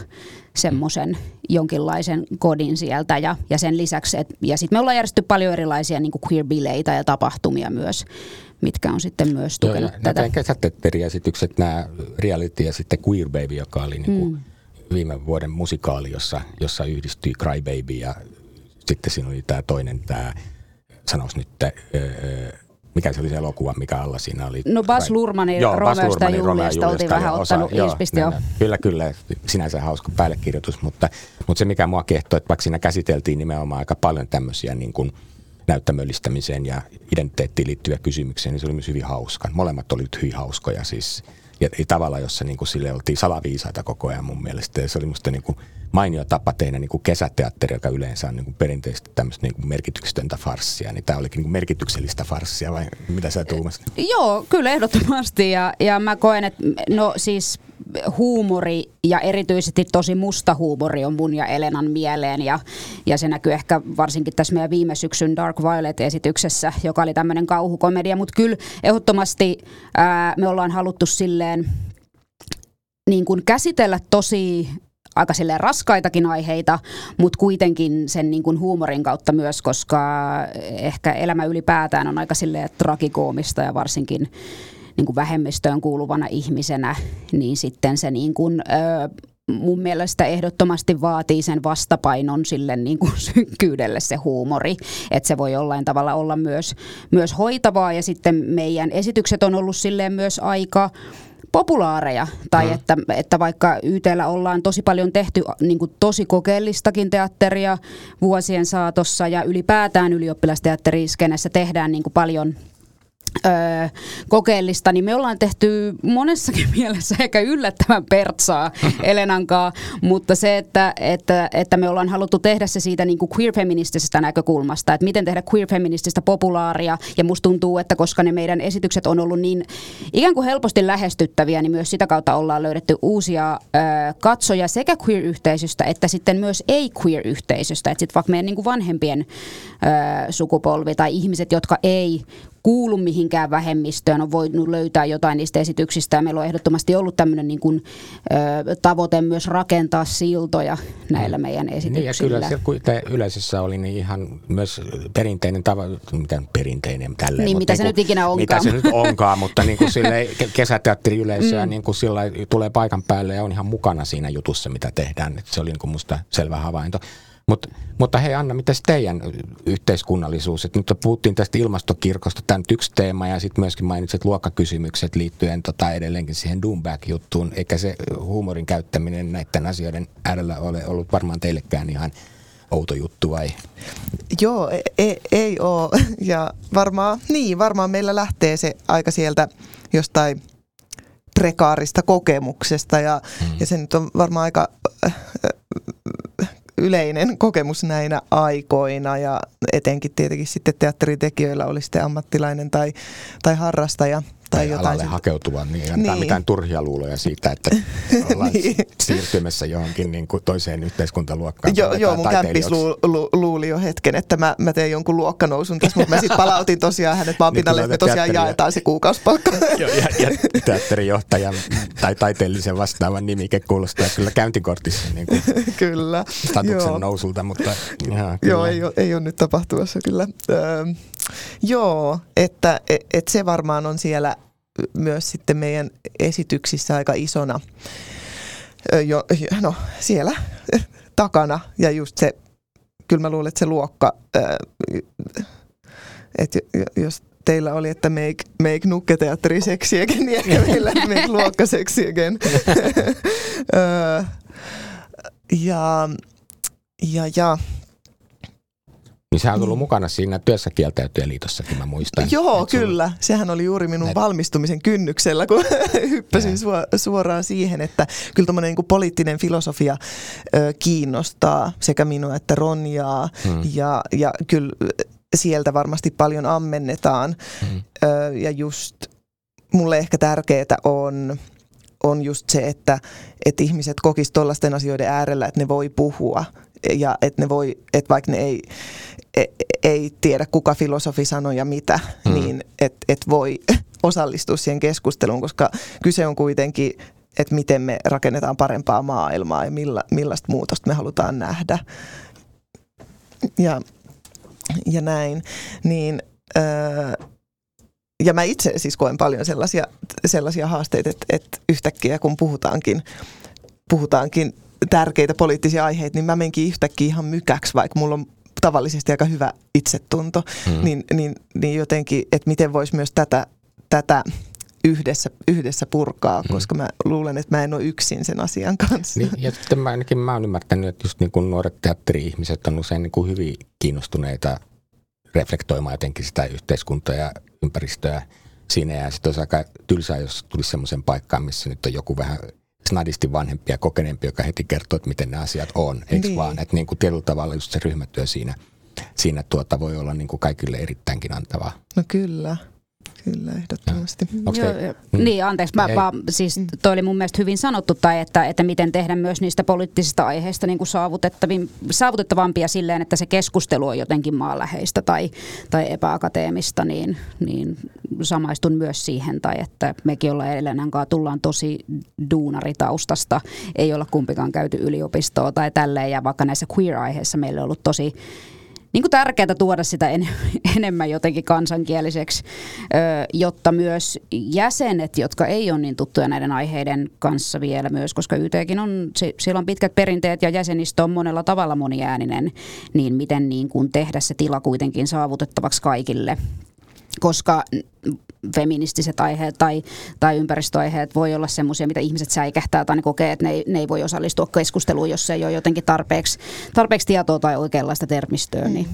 semmoisen jonkinlaisen kodin sieltä. Ja, ja sen lisäksi, et, ja sitten me ollaan järjestetty paljon erilaisia niin kuin queer-bileitä ja tapahtumia myös, mitkä on sitten myös tukenut Joo, tätä. Nämä kesätetteriesitykset, nämä reality ja sitten Queer Baby, joka oli niin kuin mm. viime vuoden musikaali, jossa, jossa yhdistyi Cry Baby ja sitten siinä oli tämä toinen, tämä sanois nyt, öö, mikä se oli se elokuva, mikä alla siinä oli? No Bas Lurmanin Romeosta ja Juliasta oltiin vähän osa, ottanut joo, inspisti jo. Kyllä, kyllä. Sinänsä hauska päällekirjoitus, mutta, mutta se mikä mua kiehtoi, että vaikka siinä käsiteltiin nimenomaan aika paljon tämmöisiä niin kuin näyttämöllistämiseen ja identiteettiin liittyviä kysymyksiä, niin se oli myös hyvin hauska. Molemmat olivat hyvin hauskoja siis. Ja, tavalla, jossa niin kuin sille oltiin salaviisaita koko ajan mun mielestä. Ja se oli musta niin kuin mainio tapa tehdä niin kuin kesäteatteri, joka yleensä on niin kuin perinteisesti tämmöistä niin kuin merkityksetöntä farssia, niin tämä olikin niin kuin merkityksellistä farssia vai mitä sä tuumasit? Joo, kyllä ehdottomasti ja, ja mä koen, että no siis huumori ja erityisesti tosi musta huumori on mun ja Elenan mieleen. Ja, ja se näkyy ehkä varsinkin tässä meidän viime syksyn Dark Violet-esityksessä, joka oli tämmöinen kauhukomedia, mutta kyllä ehdottomasti ää, me ollaan haluttu silleen niin kuin käsitellä tosi aika raskaitakin aiheita, mutta kuitenkin sen niin kuin huumorin kautta myös, koska ehkä elämä ylipäätään on aika silleen tragikoomista ja varsinkin niin kuin vähemmistöön kuuluvana ihmisenä, niin sitten se niin kuin, ö, mun mielestä ehdottomasti vaatii sen vastapainon sille niin kuin *laughs* synkkyydelle se huumori, että se voi jollain tavalla olla myös, myös hoitavaa ja sitten meidän esitykset on ollut silleen myös aika populaareja, tai mm. että, että vaikka YTllä ollaan tosi paljon tehty niin kuin tosi kokeellistakin teatteria vuosien saatossa, ja ylipäätään ylioppilasteatteriskenessä tehdään niin kuin paljon öö, kokeellista, niin me ollaan tehty monessakin *laughs* mielessä ehkä yllättävän pertsaa *laughs* Elenankaa, mutta se, että, että, että me ollaan haluttu tehdä se siitä niin kuin queer-feministisestä näkökulmasta, että miten tehdä queer-feminististä populaaria, ja musta tuntuu, että koska ne meidän esitykset on ollut niin ikään kuin helposti lähestyttäviä, niin myös sitä kautta ollaan löydetty uusia öö, katsoja sekä queer-yhteisöstä, että sitten myös ei-queer-yhteisöstä, että sitten vaikka meidän niin kuin vanhempien öö, sukupolvi tai ihmiset, jotka ei kuulu mihinkään vähemmistöön, on voinut löytää jotain niistä esityksistä. Ja meillä on ehdottomasti ollut tämmöinen niin kuin, ö, tavoite myös rakentaa siltoja näillä meidän esityksillä. Niin ja kyllä siellä kun yleisössä oli niin ihan myös perinteinen tavoite, mitä perinteinen tälleen. Niin, mitä niin se nyt ikinä onkaan. Mitä se nyt onkaan, mutta niin kuin *laughs* sille kesäteatteriyleisöä mm. niin kuin sillä tulee paikan päälle ja on ihan mukana siinä jutussa, mitä tehdään. Et se oli niin kuin musta selvä havainto. Mut, mutta hei Anna, mitäs teidän yhteiskunnallisuus? Et nyt puhuttiin tästä ilmastokirkosta, tämä yksi teema ja sitten myöskin mainitsit luokkakysymykset liittyen tota edelleenkin siihen Doomback-juttuun, eikä se huumorin käyttäminen näiden asioiden äärellä ole ollut varmaan teillekään ihan outo juttu vai? Joo, ei, ei, ei ole. Ja varmaan, niin, varmaan meillä lähtee se aika sieltä jostain prekaarista kokemuksesta ja, mm. ja se nyt on varmaan aika yleinen kokemus näinä aikoina ja etenkin tietenkin sitten teatteritekijöillä oli sitten ammattilainen tai, tai harrastaja – tai, tai jotain alalle sit... hakeutua, niin ei niin. mitään turhia luuloja siitä, että *laughs* ollaan niin. siirtymässä johonkin niin kuin toiseen yhteiskuntaluokkaan. Joo, joo mun kämppis lu, lu, luuli jo hetken, että mä, mä teen jonkun luokkanousun tässä, mutta mä sitten palautin tosiaan hänet maan pinnalle, että me tosiaan jaetaan se kuukausipalkka. *laughs* joo, ja, ja teatterijohtajan tai taiteellisen vastaavan nimike kuulostaa kyllä käyntikortissa niin kuin *laughs* kyllä, statuksen joo. nousulta, mutta jaa, kyllä. Joo, ei ole, ei ole nyt tapahtumassa kyllä. Öö, joo, että et, et se varmaan on siellä myös sitten meidän esityksissä aika isona jo, no, siellä *laughs* takana. Ja just se, kyllä mä luulen, että se luokka, että jos teillä oli, että make, make nukketeatteri seksiäkin, niin ehkä *laughs* meillä make luokka seksiäkin. *laughs* ja, ja, ja niin sehän on ollut mm. mukana siinä työssä kieltäytyjäliitossakin, mä muistan. Joo, kyllä. Sulla... Sehän oli juuri minun Näin. valmistumisen kynnyksellä, kun *laughs* hyppäsin suoraan siihen, että kyllä niin poliittinen filosofia ö, kiinnostaa sekä minua että Ronjaa. Hmm. Ja, ja kyllä sieltä varmasti paljon ammennetaan. Hmm. Ö, ja just mulle ehkä tärkeää on on just se, että, että ihmiset kokisivat tuollaisten asioiden äärellä, että ne voi puhua ja että ne voi, että vaikka ne ei, ei, ei tiedä kuka filosofi sanoi ja mitä, hmm. niin että et voi *laughs* osallistua siihen keskusteluun, koska kyse on kuitenkin, että miten me rakennetaan parempaa maailmaa ja milla, millaista muutosta me halutaan nähdä. Ja, ja näin, niin... Öö, ja mä itse siis koen paljon sellaisia, sellaisia haasteita, että, että yhtäkkiä kun puhutaankin, puhutaankin tärkeitä poliittisia aiheita, niin mä menkin yhtäkkiä ihan mykäksi, vaikka mulla on tavallisesti aika hyvä itsetunto, hmm. niin, niin, niin jotenkin, että miten voisi myös tätä, tätä yhdessä, yhdessä purkaa, hmm. koska mä luulen, että mä en ole yksin sen asian kanssa. Niin, ja sitten mä ainakin mä oon ymmärtänyt, että just niin kuin nuoret teatteri-ihmiset on usein niin kuin hyvin kiinnostuneita reflektoimaan jotenkin sitä yhteiskuntaa ja ympäristöä siinä. Ja sitten olisi aika tylsää, jos tulisi semmoisen paikkaan, missä nyt on joku vähän snadisti vanhempi ja kokeneempi, joka heti kertoo, että miten ne asiat on, eikö niin. vaan? Että niin kuin tietyllä tavalla just se ryhmätyö siinä, siinä tuota voi olla niin kuin kaikille erittäinkin antavaa. No kyllä. Kyllä, ehdottomasti. Joo, te, mm, niin, anteeksi, mä, vaan, siis mm. toi oli mun mielestä hyvin sanottu, tai että, että miten tehdä myös niistä poliittisista aiheista niin kuin saavutettavampia silleen, että se keskustelu on jotenkin maanläheistä tai, tai epäakateemista, niin, niin samaistun myös siihen, tai että mekin ollaan Elenan kanssa tullaan tosi duunaritaustasta, ei olla kumpikaan käyty yliopistoa tai tälleen, ja vaikka näissä queer-aiheissa meillä on ollut tosi niin kuin tärkeää tuoda sitä en, *laughs* enemmän jotenkin kansankieliseksi, jotta myös jäsenet, jotka ei ole niin tuttuja näiden aiheiden kanssa vielä myös, koska YTkin on, siellä on pitkät perinteet ja jäsenistö on monella tavalla moniääninen, niin miten niin kuin tehdä se tila kuitenkin saavutettavaksi kaikille koska feministiset aiheet tai, tai ympäristöaiheet voi olla semmoisia, mitä ihmiset säikähtää tai ne kokee, että ne ei, ne ei voi osallistua keskusteluun, jos ei ole jotenkin tarpeeksi, tarpeeksi tietoa tai oikeanlaista termistöä. Niin.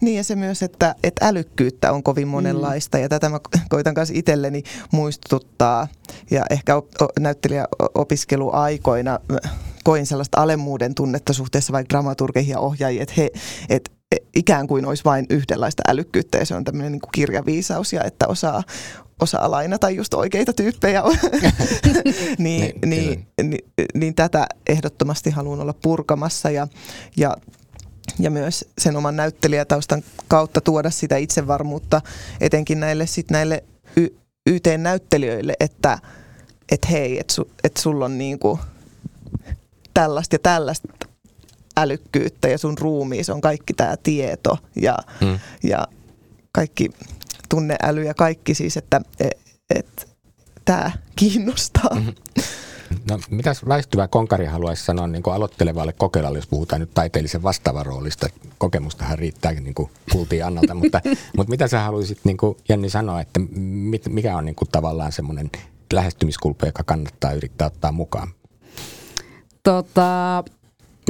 Niin ja se myös, että, että älykkyyttä on kovin monenlaista mm. ja tätä mä koitan kanssa itselleni muistuttaa ja ehkä op, näyttelijäopiskeluaikoina koin sellaista alemmuuden tunnetta suhteessa vaikka dramaturgeihin ja ohjaajiin, että he, et, ikään kuin olisi vain yhdenlaista älykkyyttä ja se on tämmöinen niin kuin kirjaviisaus ja että osaa, osaa lainata just oikeita tyyppejä. *laughs* niin, niin, niin, niin, niin tätä ehdottomasti haluan olla purkamassa ja, ja ja myös sen oman näyttelijätaustan kautta tuoda sitä itsevarmuutta etenkin näille, sit näille y- YT-näyttelijöille, että et hei, että su, et sulla on niinku tällaista ja tällaista älykkyyttä ja sun ruumiissa on kaikki tämä tieto ja, mm. ja kaikki tunneäly ja kaikki siis, että et, et, tämä kiinnostaa. Mm-hmm. No, mitäs väistyvä konkari haluaisi sanoa niin kuin aloittelevalle kokeilalle, jos puhutaan nyt taiteellisen vastaavaroolista? Kokemustahan riittää, niin kuin kuultiin Annalta, mutta, *laughs* mutta mitä sä haluaisit niin kuin Jenni sanoa, että mikä on niin kuin tavallaan semmoinen lähestymiskulpa, joka kannattaa yrittää ottaa mukaan? Tota,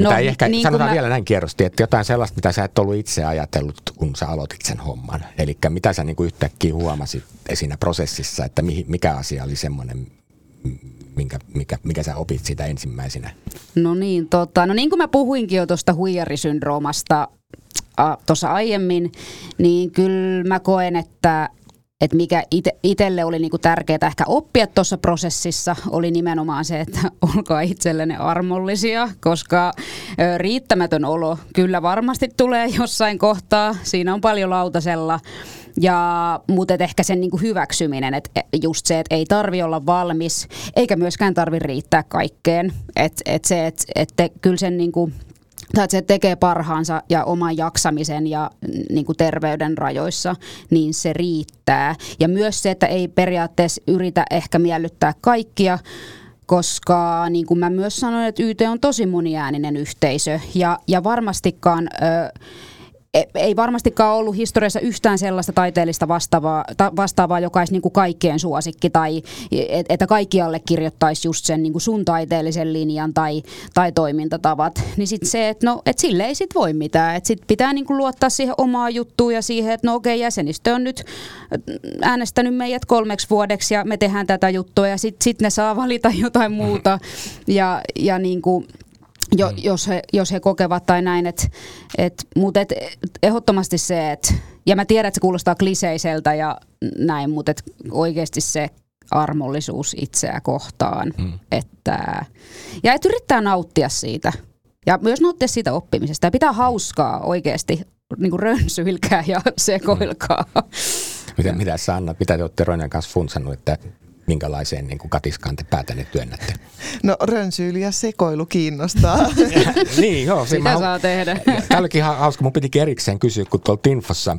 No, tai ehkä niin sanotaan mä... vielä näin kierrosti, että jotain sellaista, mitä sä et ollut itse ajatellut, kun sä aloitit sen homman. Eli mitä sä niin kuin yhtäkkiä huomasit siinä prosessissa, että mikä asia oli semmoinen, minkä, mikä, mikä sä opit sitä ensimmäisenä? No niin, tota, no niin kuin mä puhuinkin jo tuosta huijarisyndroomasta tuossa aiemmin, niin kyllä mä koen, että että mikä itselle oli niinku tärkeää ehkä oppia tuossa prosessissa, oli nimenomaan se, että *laughs* olkaa itsellenne armollisia, koska riittämätön olo kyllä varmasti tulee jossain kohtaa. Siinä on paljon lautasella. Ja, mutta ehkä sen niinku hyväksyminen, että just se, että ei tarvi olla valmis, eikä myöskään tarvi riittää kaikkeen. Että et se, että et kyllä sen niinku, tai että se tekee parhaansa ja oman jaksamisen ja niin kuin terveyden rajoissa, niin se riittää. Ja myös se, että ei periaatteessa yritä ehkä miellyttää kaikkia, koska niin kuin mä myös sanoin, että YT on tosi moniääninen yhteisö ja, ja varmastikaan... Ö, ei varmastikaan ollut historiassa yhtään sellaista taiteellista vastaavaa, ta, vastaavaa joka olisi niin kuin kaikkien suosikki tai et, että kaikki allekirjoittaisi just sen niin kuin sun taiteellisen linjan tai, tai toimintatavat. Niin sitten se, että no, et sille ei sit voi mitään. Että sit pitää niin kuin luottaa siihen omaa juttuun ja siihen, että no okei, jäsenistö on nyt äänestänyt meidät kolmeksi vuodeksi ja me tehdään tätä juttua ja sitten sit ne saa valita jotain muuta. Ja, ja niin kuin, jo, mm. jos, he, jos he kokevat tai näin. Et, et, Mutta et, ehdottomasti se, että, ja mä tiedän, että se kuulostaa kliseiseltä ja näin, mutta et oikeasti se armollisuus itseä kohtaan. Mm. Että, ja että yrittää nauttia siitä. Ja myös nauttia siitä oppimisesta. Ja pitää hauskaa oikeasti. Niin kuin rönsyilkää ja sekoilkaa. Mm. Mitä, mitä sä annat, mitä te olette Roinen kanssa funsannut, että minkälaiseen niin kuin katiskaan te päätänne työnnätte? *laughs* No rönsyily ja sekoilu kiinnostaa. *laughs* niin, joo. Mitä mä, saa tehdä? Tämä olikin hauska. Mun pitikin erikseen kysyä, kun tuolla Tinfossa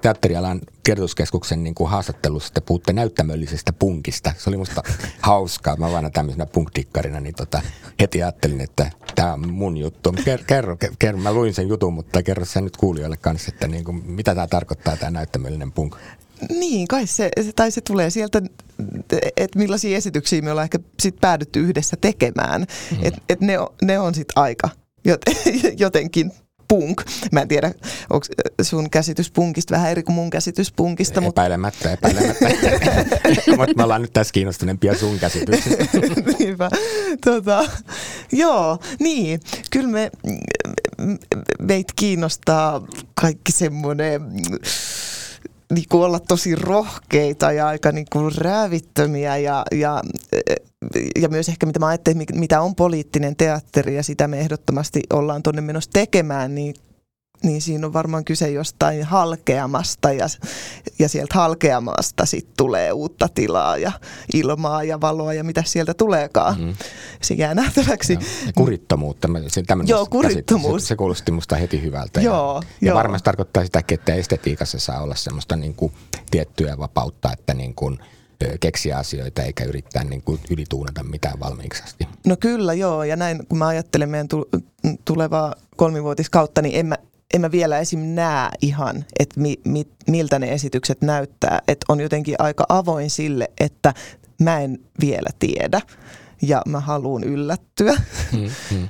teatterialan tiedotuskeskuksen niin kuin haastattelussa te puhutte näyttämöllisestä punkista. Se oli musta hauskaa. Mä vaan tämmöisenä punkdikkarina, niin tota, heti ajattelin, että tämä on mun juttu. Kerro, kerro, kerro, mä luin sen jutun, mutta kerro sen nyt kuulijoille kanssa, että niin kuin, mitä tämä tarkoittaa tämä näyttämöllinen punk. Niin, kai se, tai se tulee sieltä, että millaisia esityksiä me ollaan ehkä sit päädytty yhdessä tekemään. Mm. Että et ne, ne on sitten aika *laughs* jotenkin punk. Mä en tiedä, onko sun käsitys punkista vähän eri kuin mun käsitys punkista. Epäilemättä, mutta... epäilemättä. *laughs* mutta me ollaan nyt tässä kiinnostuneempia sun käsityksistä. *laughs* Niinpä. Tota, joo, niin. Kyllä me, meitä kiinnostaa kaikki semmoinen niin kuin olla tosi rohkeita ja aika niin kuin räävittömiä ja, ja, ja myös ehkä mitä mä ajattelin, mitä on poliittinen teatteri ja sitä me ehdottomasti ollaan tuonne menossa tekemään, niin niin siinä on varmaan kyse jostain halkeamasta ja, ja sieltä halkeamasta sitten tulee uutta tilaa ja ilmaa ja valoa ja mitä sieltä tuleekaan. Mm. Se jää nähtäväksi. Ja kurittomuutta. Se, Joo, kurittomuus. Se, se kuulosti musta heti hyvältä. Joo, ja, ja varmasti tarkoittaa sitä, että estetiikassa saa olla semmoista niin kuin tiettyä vapautta, että niin kuin, keksiä asioita eikä yrittää niin kuin ylituunata mitään valmiiksi asti. No kyllä joo, ja näin kun mä ajattelen meidän tulevaa kolmivuotiskautta, niin en mä, en mä vielä esim. näe ihan, että mi, mi, miltä ne esitykset näyttää. Että on jotenkin aika avoin sille, että mä en vielä tiedä ja mä haluan yllättyä. Hmm, hmm.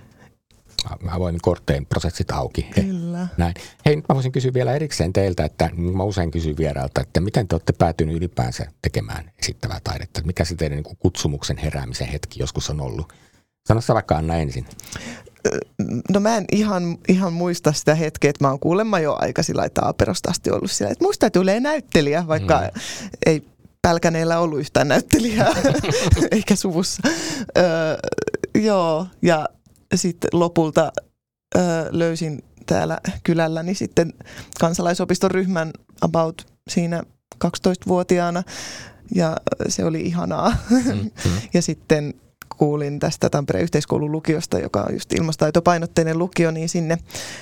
Avoin korttein prosessit auki. Kyllä. Näin. Hei, nyt mä voisin kysyä vielä erikseen teiltä, että mä usein kysyn vierailta, että miten te olette päätynyt ylipäänsä tekemään esittävää taidetta? Mikä se teidän niin kutsumuksen heräämisen hetki joskus on ollut? Sano sä vaikka Anna ensin. No mä en ihan, ihan muista sitä hetkeä, että mä oon kuulemma jo aika sillä taaperosta asti ollut siellä, että muista tulee näyttelijä, vaikka mm. ei Pälkäneellä ollut yhtään näyttelijää, *laughs* eikä suvussa. Öö, joo, ja sitten lopulta öö, löysin täällä kylälläni sitten kansalaisopiston ryhmän about siinä 12-vuotiaana ja se oli ihanaa. Mm-hmm. *laughs* ja sitten kuulin tästä Tampereen yhteiskoulun lukiosta, joka on just ilmastotaitopainotteinen lukio, niin sinne,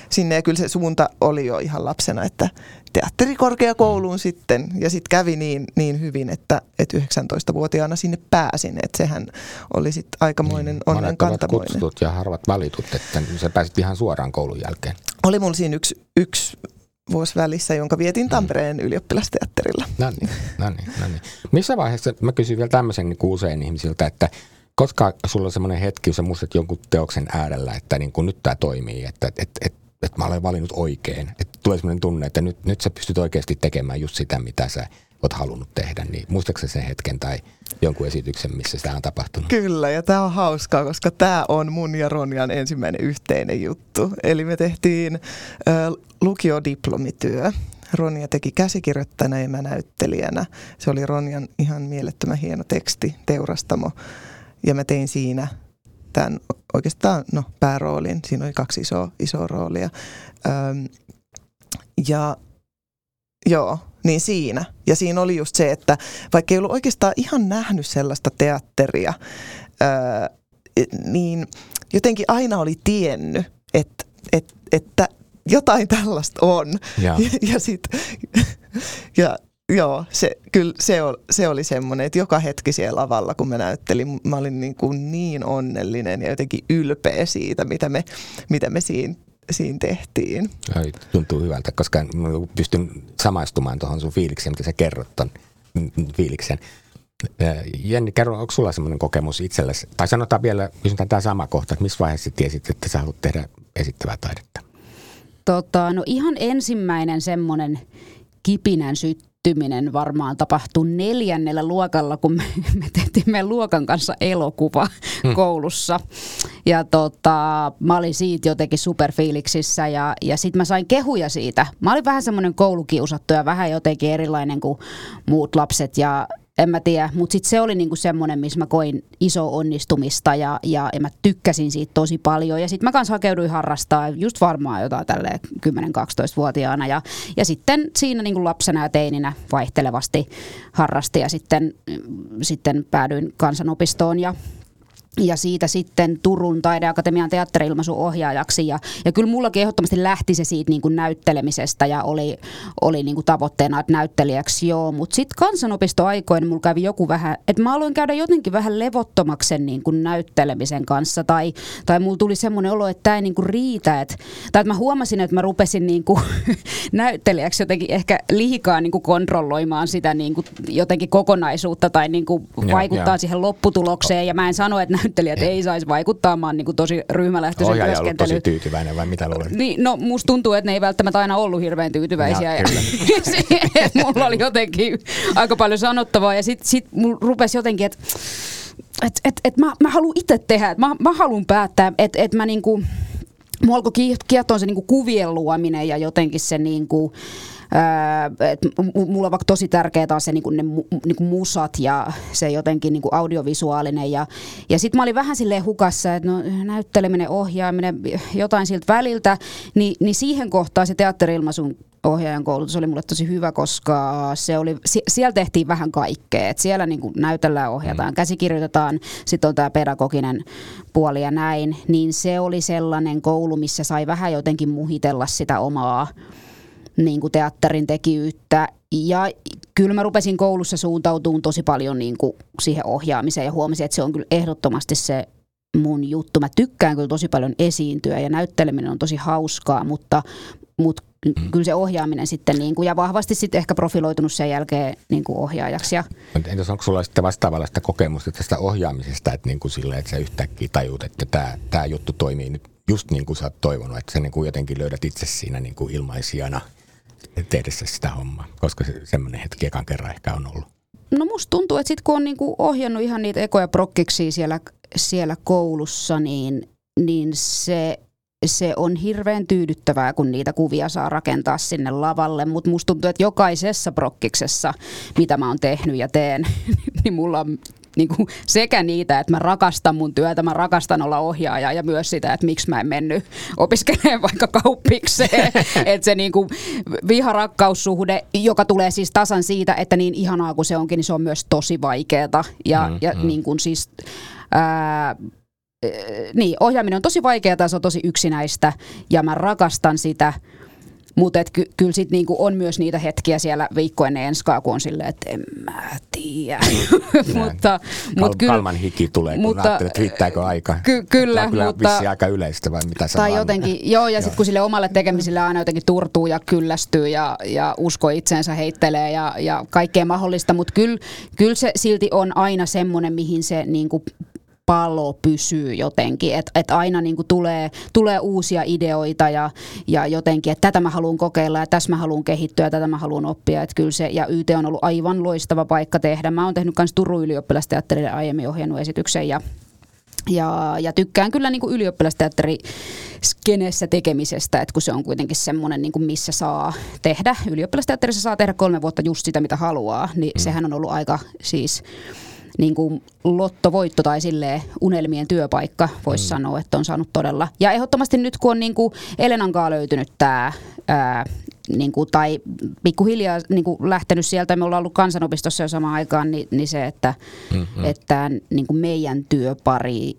sinne ja kyllä se suunta oli jo ihan lapsena, että teatterikorkeakouluun sitten ja sitten kävi niin, niin hyvin, että, että 19-vuotiaana sinne pääsin, että sehän oli sitten aikamoinen niin, onnen kantamoinen. kutsutut ja harvat valitut, että sä pääsit ihan suoraan koulun jälkeen. Oli mulla siinä yksi, yksi vuosi välissä, jonka vietin mm. Tampereen mm. ylioppilasteatterilla. No niin, no niin, no niin. Missä vaiheessa, mä kysyn vielä tämmöisen niin usein ihmisiltä, että koska sulla on semmoinen hetki, kun sä muistat jonkun teoksen äärellä, että niin kuin nyt tämä toimii, että et, et, et, mä olen valinnut oikein. Että tulee semmoinen tunne, että nyt, nyt sä pystyt oikeasti tekemään just sitä, mitä sä oot halunnut tehdä. Niin muistaakseni sen hetken tai jonkun esityksen, missä sitä on tapahtunut? Kyllä, ja tämä on hauskaa, koska tämä on mun ja Ronjan ensimmäinen yhteinen juttu. Eli me tehtiin äh, lukiodiplomityö. Ronja teki käsikirjoittajana ja mä näyttelijänä. Se oli Ronjan ihan mielettömän hieno teksti, Teurastamo ja mä tein siinä tämän oikeastaan no, pääroolin. Siinä oli kaksi isoa, isoa roolia. Öm, ja joo, niin siinä. Ja siinä oli just se, että vaikka ei ollut oikeastaan ihan nähnyt sellaista teatteria, öö, niin jotenkin aina oli tiennyt, että, että, että jotain tällaista on. Ja, ja, *laughs* ja, sit, ja Joo, se, kyllä se, oli, se oli semmoinen, että joka hetki siellä lavalla, kun mä näyttelin, mä olin niin, kuin niin onnellinen ja jotenkin ylpeä siitä, mitä me, mitä me siinä, siinä tehtiin. Ai, tuntuu hyvältä, koska pystyn samaistumaan tuohon sun fiilikseen, mitä sä kerrot ton fiiliksen. Jenni, kerro, onko sulla semmoinen kokemus itsellesi? Tai sanotaan vielä, kysytään tämä sama kohta, että missä vaiheessa tiesit, että sä haluat tehdä esittävää taidetta? Tota, no ihan ensimmäinen semmoinen kipinän syttyminen kehittyminen varmaan tapahtui neljännellä luokalla, kun me, *laughs* me tehtiin meidän luokan kanssa elokuva hmm. koulussa. Ja tota, mä olin siitä jotenkin superfiiliksissä ja, ja sitten mä sain kehuja siitä. Mä olin vähän semmoinen koulukiusattu ja vähän jotenkin erilainen kuin muut lapset ja en mä tiedä, mutta sitten se oli niinku semmoinen, missä mä koin iso onnistumista ja, ja, ja mä tykkäsin siitä tosi paljon. Ja sitten mä kanssa hakeuduin harrastaa just varmaan jotain tälle 10-12-vuotiaana ja, ja sitten siinä niinku lapsena ja teininä vaihtelevasti harrasti ja sitten, sitten päädyin kansanopistoon ja ja siitä sitten Turun taideakatemian teatteriilmaisun ohjaajaksi. Ja, ja kyllä mullakin ehdottomasti lähti se siitä niin kuin näyttelemisestä ja oli, oli niin kuin tavoitteena, että näyttelijäksi joo. Mutta sitten kansanopistoaikoina mulla kävi joku vähän, että mä aloin käydä jotenkin vähän levottomaksen niin kuin näyttelemisen kanssa. Tai, tai mulla tuli semmoinen olo, että tämä ei niin kuin riitä. Et, tai että mä huomasin, että mä rupesin niin kuin *laughs* näyttelijäksi jotenkin ehkä liikaa niin kuin kontrolloimaan sitä niin kuin jotenkin kokonaisuutta tai niin kuin vaikuttaa ja, siihen lopputulokseen. Ja mä en sano, että näyttelijät ei saisi vaikuttaa. Mä oon niin kuin tosi ryhmälähtöisen Ohjaaja työskentely. tosi tyytyväinen vai mitä luulet? Niin, no musta tuntuu, että ne ei välttämättä aina ollut hirveän tyytyväisiä. Ja, *laughs* ja mulla oli jotenkin aika paljon sanottavaa ja sitten sit mulla rupesi jotenkin, että et, et, et mä, mä haluan itse tehdä, että mä, mä haluan päättää, että et mä niinku, Mua alkoi kiehtoa se niinku kuvien luominen ja jotenkin se niinku, et mulla on vaikka tosi tärkeää on se niinku ne niinku musat ja se jotenkin niinku audiovisuaalinen. Ja, ja sitten mä olin vähän silleen hukassa, että no, näytteleminen, ohjaaminen, jotain siltä väliltä, niin, niin siihen kohtaan se teatterilmaisun ohjaajan koulutus oli mulle tosi hyvä, koska se oli, siellä tehtiin vähän kaikkea. Et siellä niin kuin näytellään, ohjataan, mm. käsikirjoitetaan, sitten on tämä pedagoginen puoli ja näin. Niin se oli sellainen koulu, missä sai vähän jotenkin muhitella sitä omaa niin kuin teatterin tekijyyttä. Ja kyllä mä rupesin koulussa suuntautumaan tosi paljon niin kuin siihen ohjaamiseen ja huomasin, että se on kyllä ehdottomasti se mun juttu. Mä tykkään kyllä tosi paljon esiintyä ja näytteleminen on tosi hauskaa, mutta, mutta mm. kyllä se ohjaaminen sitten niin kuin, ja vahvasti sitten ehkä profiloitunut sen jälkeen niin kuin ohjaajaksi. Ja... Entäs onko sulla sitten vastaavallista kokemusta tästä ohjaamisesta, että, niin kuin sille, että sä yhtäkkiä tajut, että tämä, tämä juttu toimii nyt just niin kuin sä oot toivonut, että sä niin kuin jotenkin löydät itse siinä niin kuin ilmaisijana tehdessä sitä hommaa, koska se, semmoinen hetki ekan kerran ehkä on ollut. No musta tuntuu, että sit kun on niinku ohjannut ihan niitä ekoja prokkiksi siellä, siellä koulussa, niin, niin se se on hirveän tyydyttävää, kun niitä kuvia saa rakentaa sinne lavalle, mutta musta tuntuu, että jokaisessa prokkiksessa, mitä mä oon tehnyt ja teen, *laughs* niin mulla on niin kuin sekä niitä, että mä rakastan mun työtä, mä rakastan olla ohjaaja ja myös sitä, että miksi mä en mennyt opiskelemaan *laughs* vaikka kauppikseen. *laughs* että se niin kuin viharakkaussuhde, joka tulee siis tasan siitä, että niin ihanaa kuin se onkin, niin se on myös tosi vaikeeta. Ja, mm, ja mm. niin kuin siis... Ää, niin, ohjaaminen on tosi vaikeaa, se on tosi yksinäistä ja mä rakastan sitä, mutta ky, kyllä sitten niinku on myös niitä hetkiä siellä viikko ennen enskaa, kun on silleen, että en mä tiedä. *laughs* mutta, mut Kal- Kalman hiki tulee, kun mutta, ajattelet, että riittääkö aika. Ky- kyllä, kyllä mutta... aika yleistä vai mitä se Tai jotenkin, joo, ja *laughs* sitten kun sille omalle tekemiselle aina jotenkin turtuu ja kyllästyy ja, ja usko itseensä heittelee ja, ja kaikkea mahdollista, mutta kyllä kyl se silti on aina semmoinen, mihin se niinku palo pysyy jotenkin, että et aina niin kuin tulee, tulee uusia ideoita ja, ja jotenkin, että tätä mä haluan kokeilla ja tässä mä haluan kehittyä ja tätä mä haluan oppia, että kyllä se, ja YT on ollut aivan loistava paikka tehdä. Mä oon tehnyt myös Turun ylioppilasteatterille aiemmin ohjannut esityksen ja ja, ja tykkään kyllä niin ylioppilasteatteri skenessä tekemisestä, että kun se on kuitenkin semmoinen, niin kuin missä saa tehdä. Ylioppilasteatterissa saa tehdä kolme vuotta just sitä, mitä haluaa, niin mm. sehän on ollut aika siis niin kuin lottovoitto tai sille unelmien työpaikka, voisi mm. sanoa, että on saanut todella. Ja ehdottomasti nyt, kun on niin kuin Elenankaa löytynyt tämä niin kuin, tai pikkuhiljaa niin kuin lähtenyt sieltä, me ollaan ollut kansanopistossa jo samaan aikaan, niin, niin se, että, mm-hmm. että niin kuin meidän työpari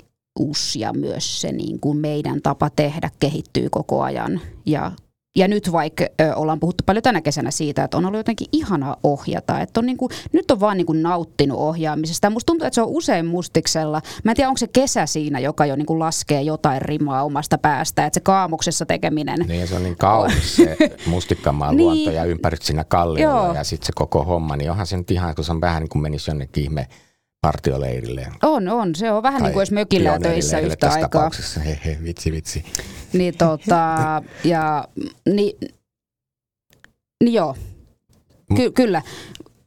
ja myös se niin kuin meidän tapa tehdä kehittyy koko ajan. Ja ja nyt vaikka ö, ollaan puhuttu paljon tänä kesänä siitä, että on ollut jotenkin ihana ohjata. Että on niinku, nyt on vaan niinku nauttinut ohjaamisesta. Musta tuntuu, että se on usein mustiksella. Mä en tiedä, onko se kesä siinä, joka jo niinku laskee jotain rimaa omasta päästä. Että se kaamuksessa tekeminen. Niin se on niin kaunis se *laughs* mustikkamaan niin, luonto ja ympärit siinä kalliolla joo. ja sitten se koko homma. Niin onhan se nyt ihan, kun se on vähän niin kuin menisi jonnekin ihme partioleirille. On, on. Se on vähän tai niin kuin jos mökillä töissä yhtä aikaa. tapauksessa, he, he, vitsi, vitsi. Niin tota, ja niin, niin joo, Ky- kyllä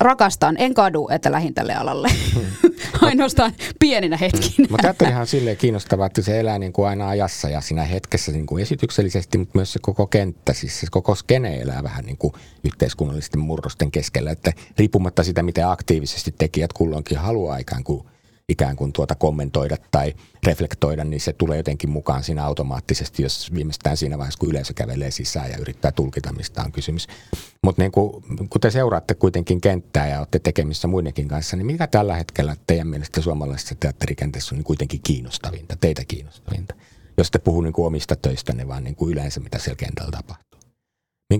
rakastan, en kadu, että lähin tälle alalle. *laughs* Ainoastaan pieninä hetkinä. Mutta tämä on silleen kiinnostavaa, että se elää niin kuin aina ajassa ja siinä hetkessä niin kuin esityksellisesti, mutta myös se koko kenttä, siis se koko skene elää vähän niin kuin yhteiskunnallisten murrosten keskellä. Että riippumatta sitä, miten aktiivisesti tekijät kulloinkin haluaa ikään kuin ikään kuin tuota kommentoida tai reflektoida, niin se tulee jotenkin mukaan siinä automaattisesti, jos viimeistään siinä vaiheessa, kun yleisö kävelee sisään ja yrittää tulkita, mistä on kysymys. Mutta niin kun, kun te seuraatte kuitenkin kenttää ja olette tekemissä muidenkin kanssa, niin mikä tällä hetkellä teidän mielestä suomalaisessa teatterikentässä on niin kuitenkin kiinnostavinta, teitä kiinnostavinta? Jos te puhuu niin omista töistänne, vaan niin kuin yleensä mitä siellä kentällä tapahtuu.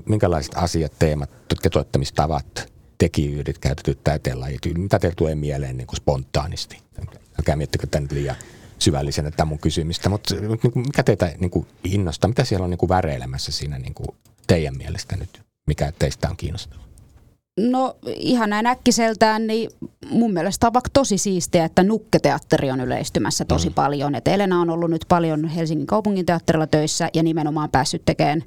Minkälaiset asiat, teemat, toteuttamistavat, tekijyydet, käytetyt taiteenlajit, mitä teille tulee mieleen niin spontaanisti? Älkää miettikö tämän liian syvällisenä tämä mun kysymistä, mutta mikä teitä niin kuin innostaa? Mitä siellä on niin kuin väreilemässä siinä niin kuin teidän mielestä nyt? Mikä teistä on kiinnostavaa? No ihan näin äkkiseltään, niin mun mielestä on vaikka tosi siistiä, että nukketeatteri on yleistymässä tosi mm. paljon. Et Elena on ollut nyt paljon Helsingin kaupungin teatterilla töissä ja nimenomaan päässyt tekemään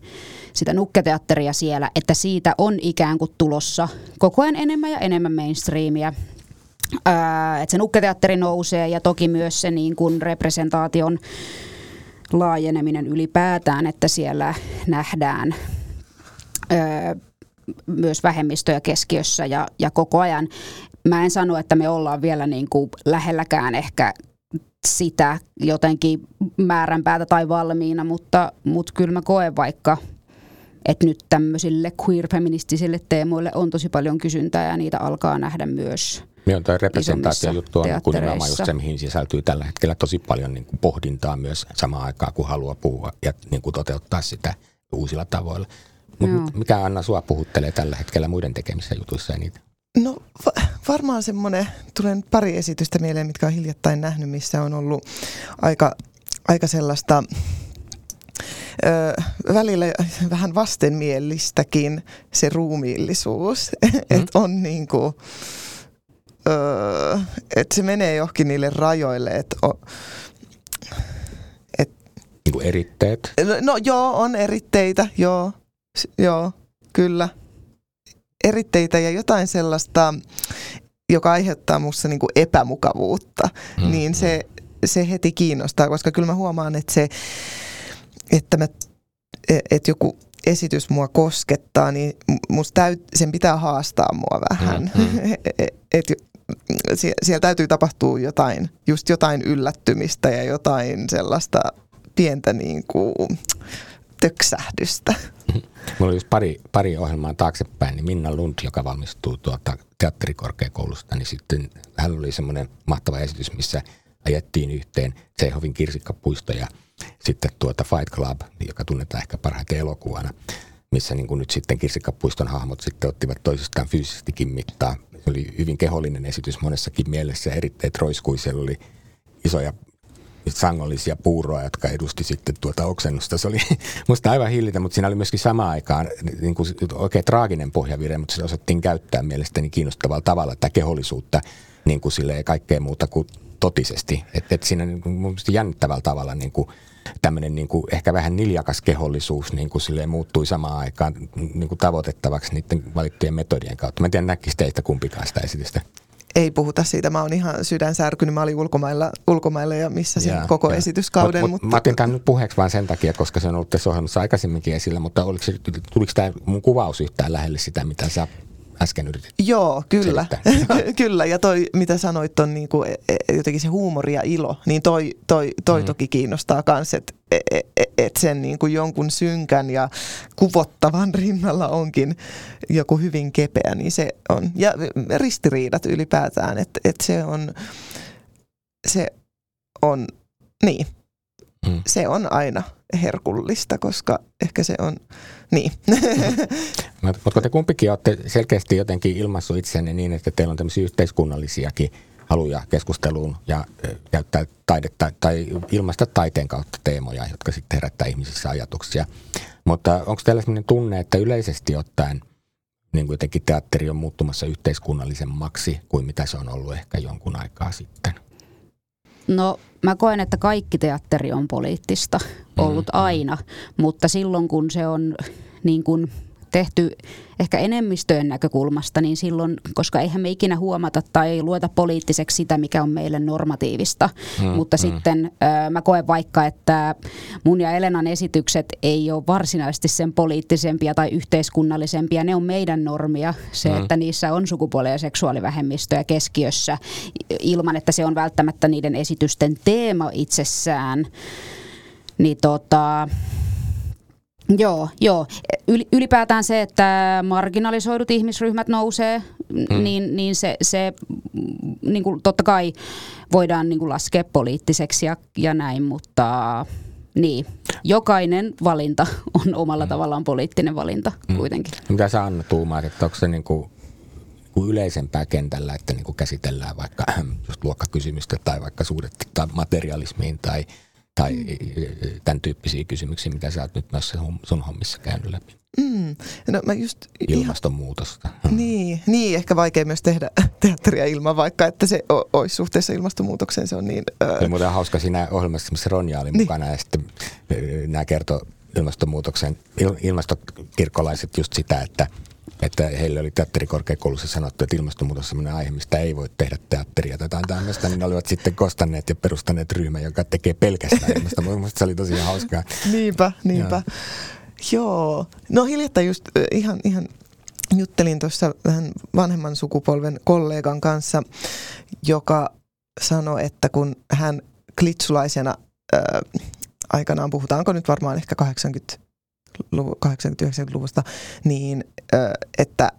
sitä nukketeatteria siellä, että siitä on ikään kuin tulossa koko ajan enemmän ja enemmän mainstreamia. Että se nukketeatteri nousee ja toki myös se niin kuin representaation laajeneminen ylipäätään, että siellä nähdään ää, myös vähemmistöjä keskiössä ja, ja koko ajan. Mä en sano, että me ollaan vielä niin kuin lähelläkään ehkä sitä jotenkin määränpäätä tai valmiina, mutta, mutta kyllä mä koen vaikka, että nyt tämmöisille queer-feministisille teemoille on tosi paljon kysyntää ja niitä alkaa nähdä myös niin on tämä representaatiojuttu on niin nimenomaan just se, mihin sisältyy tällä hetkellä tosi paljon niin kuin pohdintaa myös samaan aikaan, kun haluaa puhua ja niin kuin toteuttaa sitä uusilla tavoilla. Mut mikä Anna sua puhuttelee tällä hetkellä muiden tekemissä jutuissa eniten? No va- varmaan semmoinen, tulen pari esitystä mieleen, mitkä on hiljattain nähnyt, missä on ollut aika, aika sellaista ö, välillä vähän vastenmielistäkin se ruumiillisuus, *laughs* mm. että on niin kuin, että se menee johonkin niille rajoille, että Niin kuin eritteet? No, no joo, on eritteitä, joo. S- joo, kyllä. Eritteitä ja jotain sellaista, joka aiheuttaa minussa niin epämukavuutta, mm, niin se, se heti kiinnostaa, koska kyllä mä huomaan, että se, että, mä, että joku esitys mua koskettaa, niin musta täyt, sen pitää haastaa mua vähän. Mm, mm. *laughs* siellä täytyy tapahtua jotain, just jotain yllättymistä ja jotain sellaista pientä niin kuin töksähdystä. Mulla oli just pari, pari ohjelmaa taaksepäin, niin Minna Lund, joka valmistuu tuota teatterikorkeakoulusta, niin sitten hän oli semmoinen mahtava esitys, missä ajettiin yhteen Tseihovin kirsikkapuisto ja sitten tuota Fight Club, joka tunnetaan ehkä parhaiten elokuvana, missä niin kuin nyt sitten kirsikkapuiston hahmot sitten ottivat toisistaan fyysisestikin mittaa. Se oli hyvin kehollinen esitys monessakin mielessä, erittäin roiskui. Siellä oli isoja sangollisia puuroa, jotka edusti sitten tuota oksennusta. Se oli *laughs* musta aivan hillitä, mutta siinä oli myöskin samaan aikaan niin kuin oikein traaginen pohjavire, mutta se osattiin käyttää mielestäni kiinnostavalla tavalla tätä kehollisuutta niin kuin kaikkea muuta kuin totisesti. Että et siinä niin kuin, jännittävällä tavalla niin kuin, tämmöinen niin kuin, ehkä vähän niljakas kehollisuus niin kuin silleen muuttui samaan aikaan niin kuin tavoitettavaksi niiden valittujen metodien kautta. Mä en tiedä, näkisi teistä kumpikaan sitä esitystä ei puhuta siitä. Mä oon ihan sydänsärkynyt. Mä olin ulkomailla, ulkomailla ja missä sen koko ja. esityskauden. Mut, mutta... Mä otin tämän nyt puheeksi vain sen takia, koska se on ollut tässä ohjelmassa aikaisemminkin esillä, mutta oliko se, tuliko tämä mun kuvaus yhtään lähelle sitä, mitä sä äsken yritit Joo, kyllä. *laughs* kyllä. Ja toi, mitä sanoit, on niinku, e, e, jotenkin se huumori ja ilo, niin toi, toi, toi mm. toki kiinnostaa myös, että et, et, et sen niinku jonkun synkän ja kuvottavan *laughs* rinnalla onkin joku hyvin kepeä, niin se on. Ja ristiriidat ylipäätään, että et se on, se on, niin, mm. se on aina herkullista, koska ehkä se on, niin. *laughs* Mutta te kumpikin olette selkeästi jotenkin ilmaissut itsenne niin, että teillä on tämmöisiä yhteiskunnallisiakin haluja keskusteluun ja käyttää taidetta tai ilmaista taiteen kautta teemoja, jotka sitten herättää ihmisissä ajatuksia. Mutta onko teillä sellainen tunne, että yleisesti ottaen niin kuin teatteri on muuttumassa yhteiskunnallisemmaksi kuin mitä se on ollut ehkä jonkun aikaa sitten? No mä koen, että kaikki teatteri on poliittista ollut mm-hmm. aina, mutta silloin kun se on niin kuin tehty ehkä enemmistöjen näkökulmasta, niin silloin, koska eihän me ikinä huomata tai lueta poliittiseksi sitä, mikä on meille normatiivista. Mm, Mutta mm. sitten äh, mä koen vaikka, että mun ja Elenan esitykset ei ole varsinaisesti sen poliittisempia tai yhteiskunnallisempia. Ne on meidän normia. Se, mm. että niissä on sukupuoli- ja seksuaalivähemmistöjä keskiössä ilman, että se on välttämättä niiden esitysten teema itsessään. Niin tota, Joo, joo. Ylipäätään se, että marginalisoidut ihmisryhmät nousee, mm. niin, niin se, se niin kuin totta kai voidaan niin kuin laskea poliittiseksi ja, ja näin, mutta niin, jokainen valinta *laughs* on omalla mm. tavallaan poliittinen valinta mm. kuitenkin. Mitä sä Anna tuumaat, että onko se niin kuin, kuin yleisempää kentällä, että niin kuin käsitellään vaikka *clears throat* just luokkakysymystä tai vaikka suhdetta materialismiin tai – tai mm. tämän tyyppisiä kysymyksiä, mitä sä oot nyt noissa sun hommissa käynyt läpi. Mm. No, mä just Ilmastonmuutosta. Ihan, *laughs* niin, niin, ehkä vaikea myös tehdä *laughs* teatteria ilman, vaikka että se olisi suhteessa ilmastonmuutokseen, se on niin... Öö... Se muuten hauska siinä ohjelmassa, missä Ronja oli niin. mukana ja sitten nämä kertoo ilmastonmuutoksen, ilmastokirkkolaiset just sitä, että että heille oli teatterikorkeakoulussa sanottu, että ilmastonmuutos on sellainen aihe, mistä ei voi tehdä teatteria tai jotain tämmöistä, niin ne olivat sitten kostanneet ja perustaneet ryhmän, joka tekee pelkästään ilmastonmuutosta. Se oli tosi hauskaa. Niinpä, niinpä. Joo. Joo. No hiljattain just ihan, ihan juttelin tuossa vähän vanhemman sukupolven kollegan kanssa, joka sanoi, että kun hän klitsulaisena äh, aikanaan, puhutaanko nyt varmaan ehkä 80 80-90-luvusta, niin että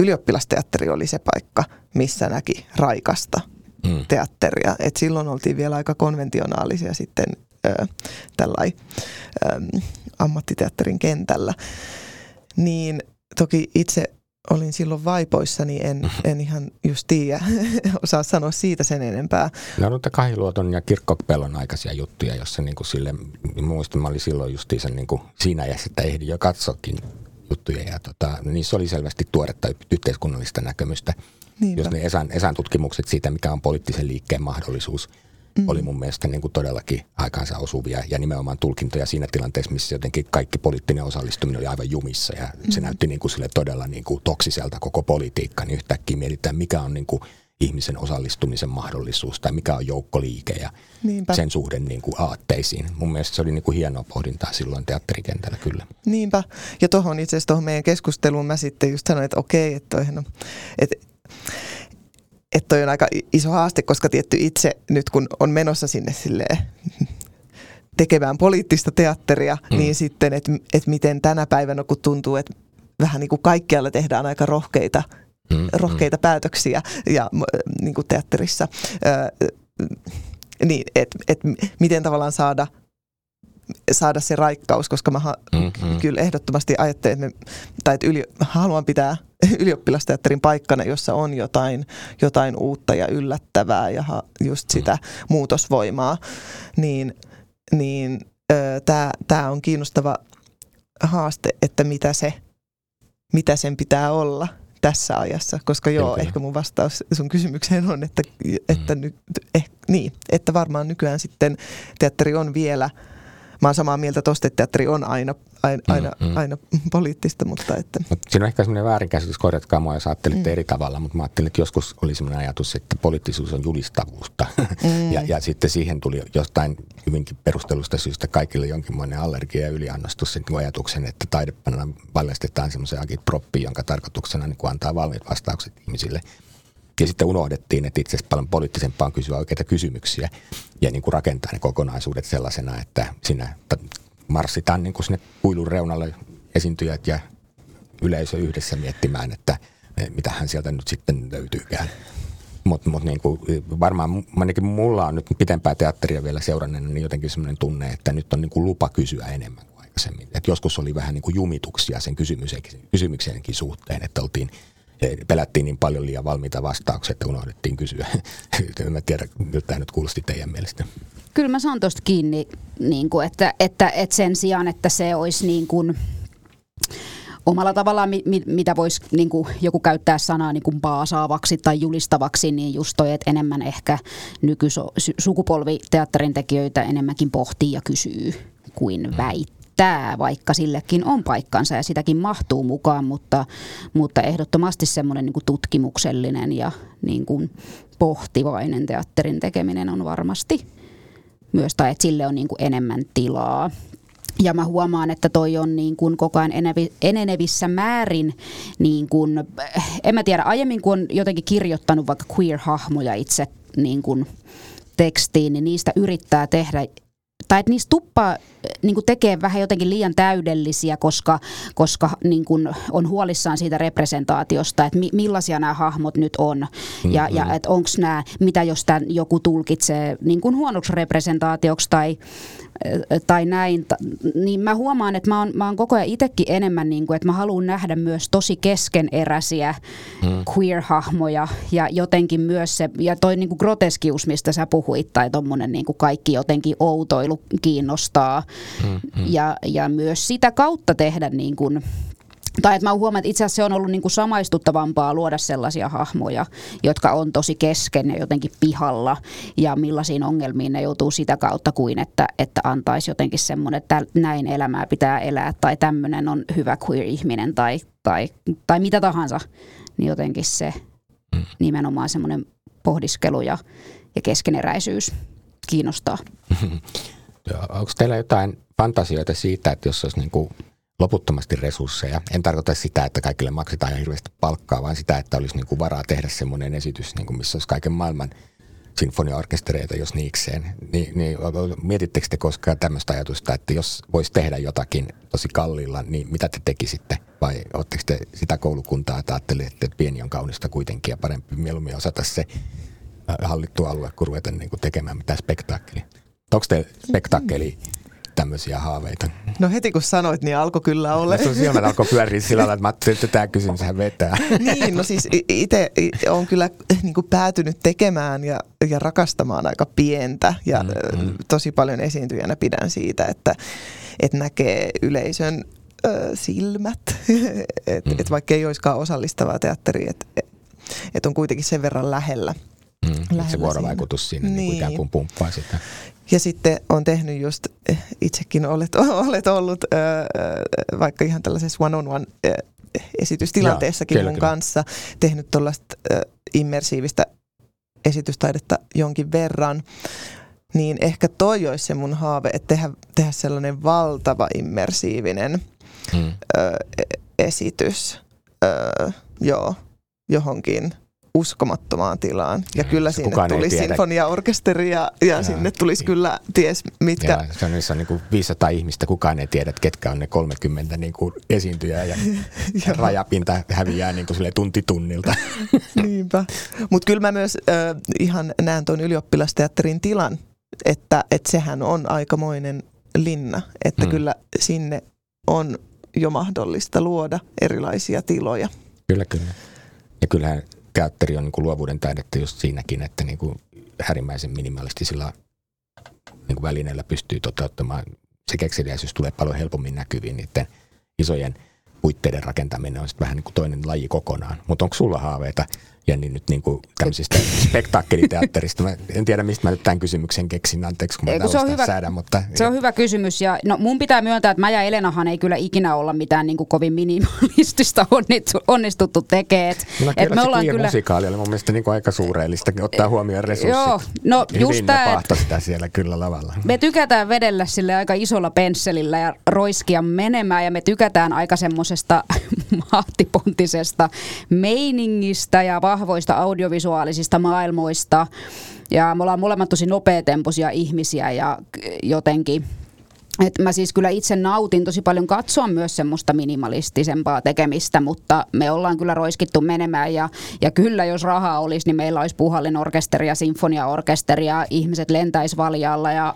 ylioppilasteatteri oli se paikka, missä näki raikasta mm. teatteria. Et silloin oltiin vielä aika konventionaalisia sitten tällai ammattiteatterin kentällä. Niin toki itse olin silloin vaipoissa, niin en, en ihan just tiedä, *laughs* osaa sanoa siitä sen enempää. No mutta Kahiluoton ja Kirkkopellon aikaisia juttuja, jossa niin kuin sille, muistin, mä olin silloin justiinsa niin kuin siinä iässä, että ehdin jo katsoakin juttuja ja tota, niissä oli selvästi tuoretta yhteiskunnallista näkemystä. Niinpä. Jos ne Esan, Esan tutkimukset siitä, mikä on poliittisen liikkeen mahdollisuus, mm. oli mun mielestä niin kuin todellakin aikaansa osuvia ja nimenomaan tulkintoja siinä tilanteessa, missä jotenkin kaikki poliittinen osallistuminen oli aivan jumissa ja mm. se näytti niin kuin sille todella niin kuin toksiselta koko politiikka, niin yhtäkkiä mietitään, mikä on niin kuin ihmisen osallistumisen mahdollisuus tai mikä on joukkoliike ja Niinpä. sen suhde niin kuin aatteisiin. Mun mielestä se oli niin kuin hienoa pohdintaa silloin teatterikentällä kyllä. Niinpä. Ja tuohon itse asiassa tuohon meidän keskusteluun mä sitten just sanoin, että okei, että toihan on, että että toi on aika iso haaste, koska tietty itse nyt kun on menossa sinne silleen tekemään poliittista teatteria, mm. niin sitten, että et miten tänä päivänä, kun tuntuu, että vähän niin kuin kaikkialla tehdään aika rohkeita, mm, mm. rohkeita mm. päätöksiä ja niin kuin teatterissa, ö, niin että et miten tavallaan saada saada se raikkaus, koska mä mm-hmm. kyllä ehdottomasti ajattelen, että, me, tai että yli, haluan pitää *laughs* ylioppilasteatterin paikkana, jossa on jotain, jotain uutta ja yllättävää ja just sitä mm. muutosvoimaa, niin, niin tämä on kiinnostava haaste, että mitä, se, mitä sen pitää olla tässä ajassa, koska joo, Kyllä. ehkä mun vastaus sun kysymykseen on, että, että, mm. ny, eh, niin, että varmaan nykyään sitten teatteri on vielä – mä oon samaa mieltä tosta, että teatteri on aina, aina, mm, aina, mm. aina *laughs* poliittista, mutta että... Mut siinä on ehkä semmoinen väärinkäsitys, korjatkaa mua, jos ajattelitte mm. eri tavalla, mutta mä ajattelin, että joskus oli semmoinen ajatus, että poliittisuus on julistavuutta. *laughs* Mm. ja, ja sitten siihen tuli jostain hyvinkin perustelusta syystä kaikille jonkinlainen allergia ja yliannostus sen ajatuksen, että taidepana valjastetaan semmoisen agitproppiin, jonka tarkoituksena niin antaa valmiit vastaukset ihmisille – ja sitten unohdettiin, että itse asiassa paljon poliittisempaa on kysyä oikeita kysymyksiä ja niin kuin rakentaa ne kokonaisuudet sellaisena, että siinä marssitaan niin kuin sinne kuilun reunalle esiintyjät ja yleisö yhdessä miettimään, että mitä hän sieltä nyt sitten löytyykään. Mutta mut niin varmaan ainakin mulla on nyt pitempää teatteria vielä seuranneena, niin jotenkin sellainen tunne, että nyt on niin kuin lupa kysyä enemmän kuin aikaisemmin. Et joskus oli vähän niin kuin jumituksia sen kysymyksenkin suhteen, että oltiin – pelättiin niin paljon liian valmiita vastauksia, että unohdettiin kysyä. *laughs* en tiedä, miltä tämä nyt kuulosti teidän mielestä. Kyllä mä saan tuosta kiinni, niin kuin, että, että, että sen sijaan, että se olisi niin kuin, omalla tavallaan, mitä voisi niin kuin, joku käyttää sanaa niin kuin baasaavaksi tai julistavaksi, niin just toi, että enemmän ehkä nykysukupolvi teatterin tekijöitä enemmänkin pohtii ja kysyy kuin mm. väittää tämä, vaikka sillekin on paikkansa ja sitäkin mahtuu mukaan, mutta, mutta ehdottomasti semmoinen niin tutkimuksellinen ja niin kuin pohtivainen teatterin tekeminen on varmasti myös, tai että sille on niin kuin enemmän tilaa. Ja mä huomaan, että toi on niin kuin koko ajan enenevissä määrin, niin kuin, en mä tiedä, aiemmin kun on jotenkin kirjoittanut vaikka queer-hahmoja itse niin kuin tekstiin, niin niistä yrittää tehdä tai että niistä tuppaa niin kuin tekee vähän jotenkin liian täydellisiä, koska, koska niin kuin on huolissaan siitä representaatiosta, että mi, millaisia nämä hahmot nyt on. Mm-hmm. Ja, ja että onko nämä, mitä jos tämän joku tulkitsee niin kuin huonoksi representaatioksi tai, tai näin, niin mä huomaan, että mä oon, mä oon koko ajan itsekin enemmän, niin kuin, että mä haluan nähdä myös tosi keskeneräisiä mm. queer-hahmoja ja jotenkin myös se, ja toi niin kuin groteskius, mistä sä puhuit, tai tommonen niin kuin kaikki jotenkin outoilu kiinnostaa mm, mm. Ja, ja myös sitä kautta tehdä niin kuin tai että mä huomaan, että itse asiassa se on ollut niin kuin samaistuttavampaa luoda sellaisia hahmoja, jotka on tosi kesken ja jotenkin pihalla ja millaisiin ongelmiin ne joutuu sitä kautta kuin, että, että antaisi jotenkin semmoinen, että näin elämää pitää elää tai tämmöinen on hyvä queer-ihminen tai, tai, tai mitä tahansa, niin jotenkin se mm. nimenomaan semmoinen pohdiskelu ja, ja keskeneräisyys kiinnostaa. *laughs* Onko teillä jotain fantasioita siitä, että jos olisi niin kuin loputtomasti resursseja. En tarkoita sitä, että kaikille maksetaan ihan hirveästi palkkaa, vaan sitä, että olisi niin kuin varaa tehdä semmoinen esitys, niin kuin missä olisi kaiken maailman sinfoniaorkestereita, jos niikseen. Ni, niin mietittekö te koskaan tämmöistä ajatusta, että jos voisi tehdä jotakin tosi kalliilla, niin mitä te tekisitte? Vai oletteko te sitä koulukuntaa, että ajattelette, että pieni on kaunista kuitenkin ja parempi mieluummin osata se äh, hallittu alue, kun ruveta niin kuin tekemään mitään spektaakkelia? Onko te spektakkeli tämmöisiä haaveita? No heti kun sanoit, niin alkoi kyllä olla. No sun silmät alkoi pyöriä sillä lailla, että mä ajattelin, että tämä kysymyshän vetää. niin, no siis itse olen kyllä niin kuin päätynyt tekemään ja, ja rakastamaan aika pientä ja mm-hmm. tosi paljon esiintyjänä pidän siitä, että, että näkee yleisön ö, silmät, *laughs* että mm-hmm. et vaikka ei olisikaan osallistavaa teatteria, että et on kuitenkin sen verran lähellä Mm, se vuorovaikutus siinä, siinä niin. Niin ikään kuin pumppaa sitä. Ja sitten on tehnyt just, eh, itsekin olet, *laughs* olet ollut äh, vaikka ihan tällaisessa one-on-one äh, esitystilanteessakin Joo, mun kyllä. kanssa, tehnyt tuollaista äh, immersiivistä esitystaidetta jonkin verran, niin ehkä toi olisi se mun haave, että tehdä, tehdä sellainen valtava immersiivinen hmm. ö, esitys ö, joo, johonkin uskomattomaan tilaan. Ja kyllä sinne Kukaan tuli sinfoniaorkesteri ja, ja, ja sinne tulisi kyllä ties mitkä. Ja se on, niissä on niin kuin 500 ihmistä, kukaan ei tiedä, ketkä on ne 30 niin kuin esiintyjää ja *laughs* rajapinta häviää niin kuin sille tunti tunnilta. *laughs* Niinpä. Mutta kyllä mä myös äh, ihan näen tuon ylioppilasteatterin tilan, että, että sehän on aikamoinen linna, että hmm. kyllä sinne on jo mahdollista luoda erilaisia tiloja. Kyllä, kyllä. Ja kyllähän teatteri on niin kuin luovuuden taidetta just siinäkin, että niin kuin härimmäisen minimalistisilla niin kuin välineillä pystyy toteuttamaan. Se kekseliäisyys tulee paljon helpommin näkyviin niiden isojen puitteiden rakentaminen on sitten vähän niin kuin toinen laji kokonaan. Mutta onko sulla haaveita Jenni nyt niin kuin tämmöisistä spektaakkeliteatterista. Mä en tiedä, mistä mä nyt tämän kysymyksen keksin, anteeksi kun mä Eiku, se on hyvä, säädän, mutta... Se on hyvä kysymys ja no, mun pitää myöntää, että mä ja Elenahan ei kyllä ikinä olla mitään niin kuin kovin minimalistista onnistuttu tekemään. No, et me ollaan kyllä... musikaali oli mun mielestä niin kuin aika suureellista, ottaa huomioon resurssit. Joo, no Hyvin just tämä, sitä siellä kyllä lavalla. Me tykätään vedellä sille aika isolla pensselillä ja roiskia menemään ja me tykätään aika semmoisesta *laughs* mahtipontisesta meiningistä ja vahvoista audiovisuaalisista maailmoista. Ja me ollaan molemmat tosi nopeatempoisia ihmisiä ja jotenkin et mä siis kyllä itse nautin tosi paljon katsoa myös semmoista minimalistisempaa tekemistä, mutta me ollaan kyllä roiskittu menemään ja, ja kyllä jos rahaa olisi, niin meillä olisi puhallinorkesteri ja sinfoniaorkesteri ja ihmiset lentäisi valjalla ja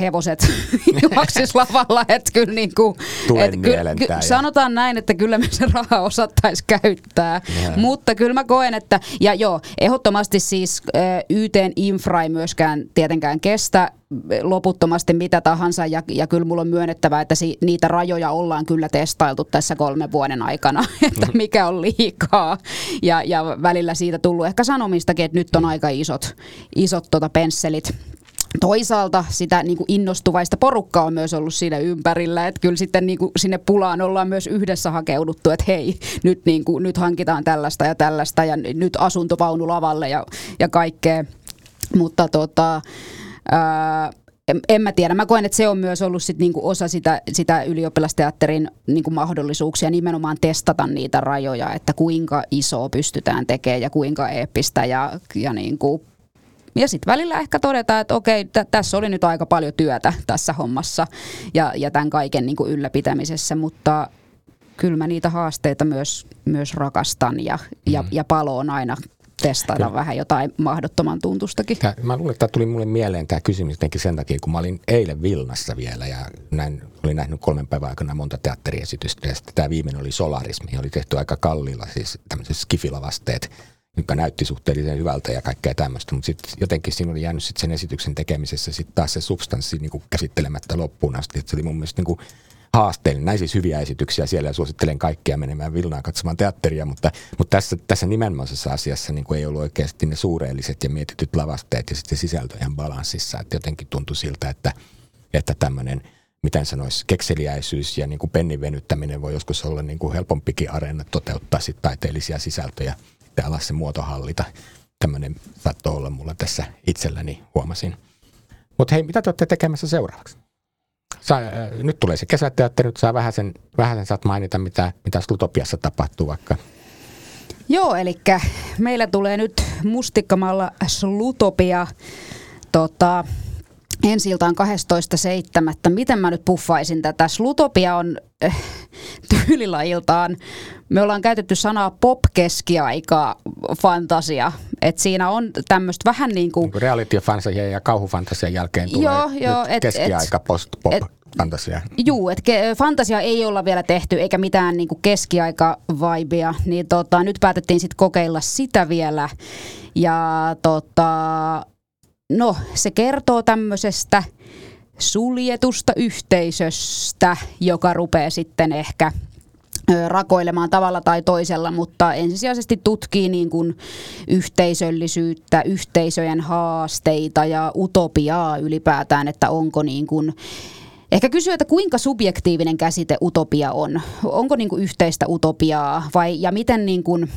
hevoset *laughs* juoksis lavalla. Et kyllä niin kuin, et ky, ky, sanotaan näin, että kyllä me se raha osattaisi käyttää, ja. mutta kyllä mä koen, että ja joo, ehdottomasti siis YTn infra ei myöskään tietenkään kestä loputtomasti mitä tahansa ja, ja kyllä mulla on myönnettävä, että si, niitä rajoja ollaan kyllä testailtu tässä kolmen vuoden aikana, *laughs* että mm. mikä on liikaa ja, ja välillä siitä tullut ehkä sanomistakin, että nyt on aika isot, isot tota pensselit Toisaalta sitä niin kuin innostuvaista porukkaa on myös ollut siinä ympärillä, että kyllä sitten niin kuin sinne pulaan ollaan myös yhdessä hakeuduttu, että hei, nyt, niin kuin, nyt hankitaan tällaista ja tällaista ja nyt asuntovaunu lavalle ja, ja kaikkea. Mutta tota, Ää, en, en mä tiedä. Mä koen, että se on myös ollut sit niinku osa sitä, sitä ylioppilasteatterin niinku mahdollisuuksia nimenomaan testata niitä rajoja, että kuinka iso pystytään tekemään ja kuinka eeppistä ja, ja niinku ja sitten välillä ehkä todetaan, että okei, t- tässä oli nyt aika paljon työtä tässä hommassa ja, ja tämän kaiken niin kuin ylläpitämisessä, mutta kyllä mä niitä haasteita myös, myös rakastan ja, ja, mm. ja palo on aina testailla Kyllä. vähän jotain mahdottoman tuntustakin. Tää, mä luulen, että tämä tuli mulle mieleen tämä kysymys jotenkin sen takia, kun mä olin eilen Vilnassa vielä ja näin, olin nähnyt kolmen päivän aikana monta teatteriesitystä ja sitten tämä viimeinen oli Solarismi, oli tehty aika kalliilla, siis tämmöiset skifilavasteet, joka näytti suhteellisen hyvältä ja kaikkea tämmöistä, mutta sitten jotenkin siinä oli jäänyt sit sen esityksen tekemisessä sitten taas se substanssi niin kuin käsittelemättä loppuun asti, että se oli mun mielestä niin kuin haasteellinen. Näin siis hyviä esityksiä siellä ja suosittelen kaikkia menemään Vilnaan katsomaan teatteria, mutta, mutta tässä, tässä nimenomaisessa asiassa niin kuin ei ollut oikeasti ne suureelliset ja mietityt lavasteet ja sitten sisältö ihan balanssissa. Että jotenkin tuntui siltä, että, että tämmöinen miten sanoisi, kekseliäisyys ja niin kuin pennin venyttäminen voi joskus olla niin kuin helpompikin areena toteuttaa sit taiteellisia sisältöjä ja alas se muotohallita. Tämmöinen saattoi olla mulla tässä itselläni, huomasin. Mutta hei, mitä te olette tekemässä seuraavaksi? Saa, äh, nyt tulee se kesäteatteri, nyt saa vähän sen, vähän sen saat mainita, mitä, mitä Slutopiassa tapahtuu vaikka. Joo, eli meillä tulee nyt mustikkamalla Slutopia tota, ensi iltaan 12.7. Miten mä nyt puffaisin tätä? Slutopia on äh, tyylilajiltaan, me ollaan käytetty sanaa pop-keskiaika fantasia. Et siinä on tämmöistä vähän niin kuin... Niin reality-fantasia ja kauhufantasian jälkeen tulee joo, joo, et, keskiaika post-pop. Et, fantasia. Juu, että fantasia ei olla vielä tehty eikä mitään niinku keskiaika-vibea, niin tota, nyt päätettiin sitten kokeilla sitä vielä. Ja tota, no, se kertoo tämmöisestä suljetusta yhteisöstä, joka rupeaa sitten ehkä rakoilemaan tavalla tai toisella, mutta ensisijaisesti tutkii niin kuin yhteisöllisyyttä, yhteisöjen haasteita ja utopiaa ylipäätään, että onko niin kuin Ehkä kysyä, että kuinka subjektiivinen käsite utopia on? Onko niin kuin yhteistä utopiaa vai ja miten, niin kuin,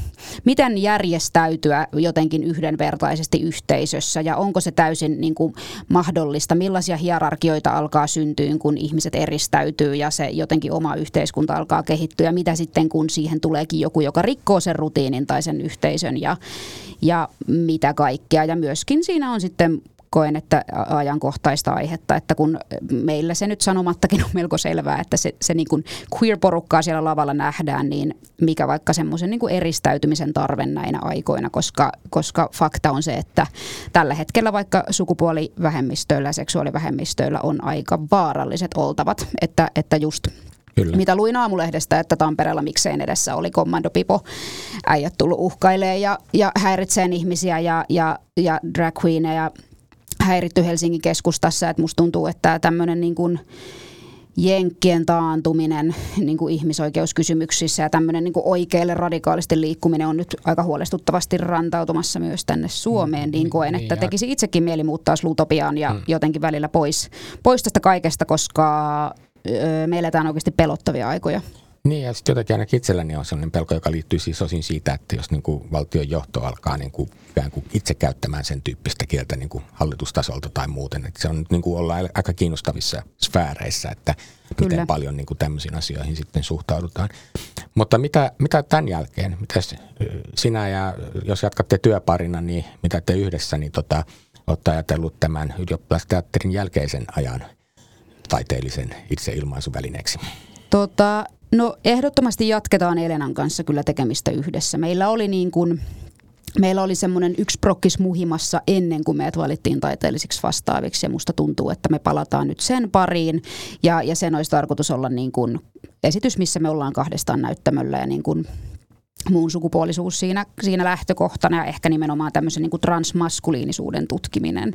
miten järjestäytyä jotenkin yhdenvertaisesti yhteisössä ja onko se täysin niin kuin mahdollista? Millaisia hierarkioita alkaa syntyä, kun ihmiset eristäytyy ja se jotenkin oma yhteiskunta alkaa kehittyä? Ja mitä sitten, kun siihen tuleekin joku, joka rikkoo sen rutiinin tai sen yhteisön ja, ja mitä kaikkea? Ja myöskin siinä on sitten koen, että ajankohtaista aihetta, että kun meillä se nyt sanomattakin on melko selvää, että se, se niin kuin queer-porukkaa siellä lavalla nähdään, niin mikä vaikka semmoisen niin kuin eristäytymisen tarve näinä aikoina, koska, koska fakta on se, että tällä hetkellä vaikka sukupuolivähemmistöillä ja seksuaalivähemmistöillä on aika vaaralliset oltavat, että, että just Kyllä. Mitä luin aamulehdestä, että Tampereella mikseen edessä oli kommandopipo äijät tullut uhkailee ja, ja häiritseen ihmisiä ja, ja, ja drag queeneja häiritty Helsingin keskustassa, että musta tuntuu, että tämmöinen niin kuin jenkkien taantuminen *laughs* niin kuin ihmisoikeuskysymyksissä ja tämmöinen niin kuin oikealle radikaalisti liikkuminen on nyt aika huolestuttavasti rantautumassa myös tänne Suomeen, mm, niin koen, että tekisi itsekin mieli muuttaa Slutopiaan ja mm. jotenkin välillä pois, pois tästä kaikesta, koska me eletään oikeasti pelottavia aikoja. Niin, ja sitten jotenkin ainakin itselläni on sellainen pelko, joka liittyy siis osin siitä, että jos niin kuin valtion johto alkaa niin kuin, kuin itse käyttämään sen tyyppistä kieltä niin kuin hallitustasolta tai muuten, että se on niin kuin ollaan aika kiinnostavissa sfääreissä, että Kyllä. miten paljon niin kuin tämmöisiin asioihin sitten suhtaudutaan. Mutta mitä, mitä tämän jälkeen, mitä sinä ja jos jatkatte työparina, niin mitä te yhdessä, niin tota, olette ajatellut tämän ylioppilasteatterin jälkeisen ajan taiteellisen itseilmaisuvälineeksi? Tota, No ehdottomasti jatketaan Elenan kanssa kyllä tekemistä yhdessä. Meillä oli niin kuin Meillä oli semmoinen yksi prokkis muhimassa ennen kuin meidät valittiin taiteellisiksi vastaaviksi ja musta tuntuu, että me palataan nyt sen pariin ja, ja sen olisi tarkoitus olla niin kuin esitys, missä me ollaan kahdestaan näyttämöllä ja niin kuin muun sukupuolisuus siinä, siinä lähtökohtana ja ehkä nimenomaan tämmöisen niin kuin transmaskuliinisuuden tutkiminen.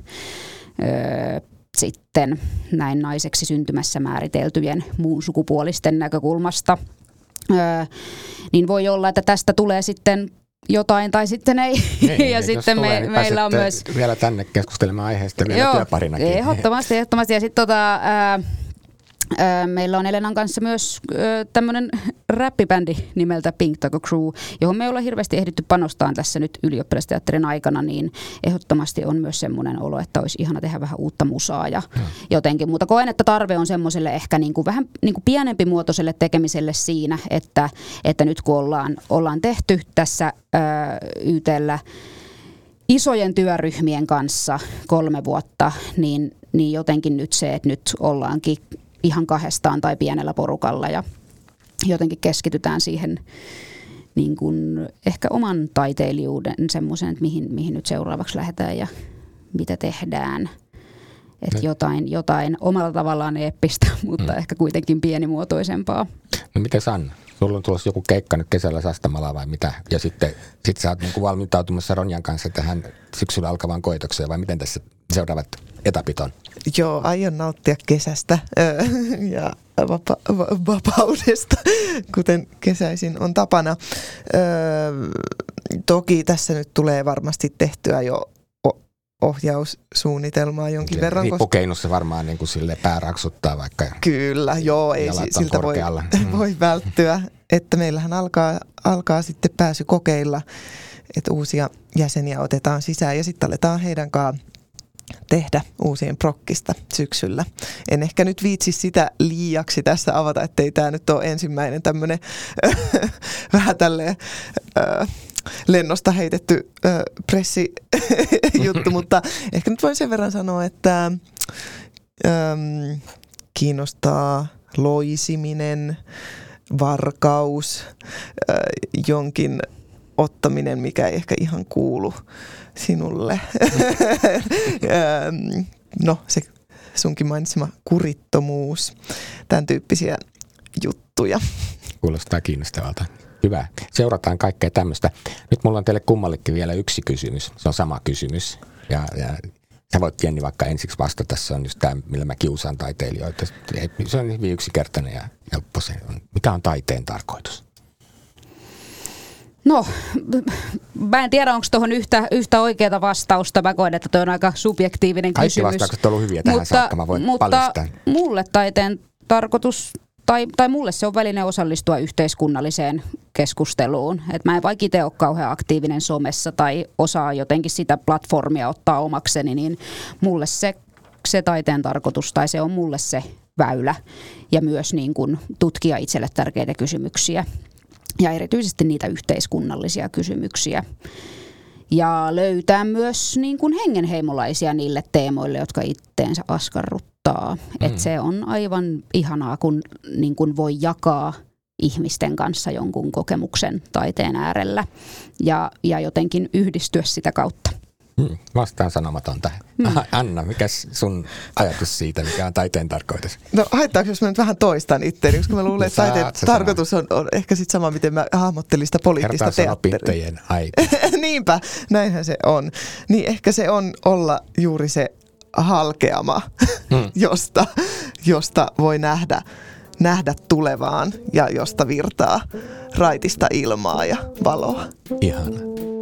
Öö, sitten näin naiseksi syntymässä määriteltyjen muun sukupuolisten näkökulmasta. Öö, niin voi olla, että tästä tulee sitten jotain tai sitten ei. Niin, *laughs* ja sitten me, niin meillä on myös... Vielä tänne keskustelemaan aiheesta vielä Joo, työparinakin. Ehdottomasti, ehdottomasti. Ja sitten tota, Meillä on Elenan kanssa myös tämmöinen räppibändi nimeltä Pink Taco Crew, johon me ei olla hirveästi ehditty panostaa tässä nyt ylioppilasteatterin aikana, niin ehdottomasti on myös semmoinen olo, että olisi ihana tehdä vähän uutta musaa ja jotenkin. Mutta koen, että tarve on semmoiselle ehkä niin kuin vähän niin kuin pienempi muotoiselle tekemiselle siinä, että, että nyt kun ollaan, ollaan tehty tässä ää, YTllä isojen työryhmien kanssa kolme vuotta, niin, niin jotenkin nyt se, että nyt ollaankin ihan kahdestaan tai pienellä porukalla ja jotenkin keskitytään siihen niin kuin ehkä oman taiteilijuuden semmoisen, että mihin, mihin nyt seuraavaksi lähdetään ja mitä tehdään. Että jotain, jotain omalla tavallaan eeppistä, *laughs* mutta mm. ehkä kuitenkin pienimuotoisempaa. No miten Sanna? Sulla on tulossa joku keikka nyt kesällä Sastamalla vai mitä? Ja sitten sit sä oot niin valmintautumassa Ronjan kanssa tähän syksyllä alkavaan koitokseen vai miten tässä seuraavat etapit on? Joo, aion nauttia kesästä ja vapa- vapaudesta, kuten kesäisin on tapana. toki tässä nyt tulee varmasti tehtyä jo ohjaussuunnitelmaa jonkin verran. Riippukeinossa varmaan niin kuin sille pää raksuttaa vaikka. Kyllä, joo, ei siltä voi, *laughs* mm. voi välttyä. Että meillähän alkaa, alkaa sitten pääsy kokeilla, että uusia jäseniä otetaan sisään ja sitten aletaan heidän kanssaan tehdä uusien prokkista syksyllä. En ehkä nyt viitsi sitä liiaksi tässä avata, ettei tämä nyt ole ensimmäinen tämmöinen *laughs* vähän tälleen lennosta heitetty pressijuttu, *laughs* mutta ehkä nyt voin sen verran sanoa, että kiinnostaa loisiminen, varkaus, jonkin ottaminen, mikä ei ehkä ihan kuulu sinulle. *laughs* no, se sunkin mainitsema kurittomuus, tämän tyyppisiä juttuja. Kuulostaa kiinnostavalta. Hyvä. Seurataan kaikkea tämmöistä. Nyt mulla on teille kummallekin vielä yksi kysymys. Se on sama kysymys. Ja, ja Sä voit Jenni vaikka ensiksi vastata, se on just tämä, millä mä kiusaan taiteilijoita. Se on hyvin yksinkertainen ja helppo se on. Mikä on taiteen tarkoitus? No, mä en tiedä, onko tuohon yhtä, yhtä oikeaa vastausta. Mä koen, että tuo on aika subjektiivinen Kaikki kysymys. Kaikki vastaukset on ollut hyviä tähän mutta, saakka, mä voin mutta paljastaa. mulle taiteen tarkoitus, tai, tai mulle se on väline osallistua yhteiskunnalliseen keskusteluun. Et mä en vaikka itse ole kauhean aktiivinen somessa tai osaa jotenkin sitä platformia ottaa omakseni, niin mulle se, se taiteen tarkoitus, tai se on mulle se väylä ja myös niin kuin tutkia itselle tärkeitä kysymyksiä ja erityisesti niitä yhteiskunnallisia kysymyksiä. Ja löytää myös niin kuin hengenheimolaisia niille teemoille, jotka itteensä askarruttaa. Mm. Et se on aivan ihanaa, kun niin kuin voi jakaa ihmisten kanssa jonkun kokemuksen taiteen äärellä ja, ja jotenkin yhdistyä sitä kautta. Hmm, vastaan sanomaton tähän. Hmm. Anna, mikä sun ajatus siitä, mikä on taiteen tarkoitus? No haittaako, jos mä nyt vähän toistan itseäni, koska mä luulen, että taiteen tarkoitus on, on ehkä sitten sama, miten mä hahmottelin sitä poliittista teatteria. *laughs* aika. Niinpä, näinhän se on. Niin ehkä se on olla juuri se halkeama, hmm. *laughs* josta, josta voi nähdä, nähdä tulevaan ja josta virtaa raitista ilmaa ja valoa. Ihan.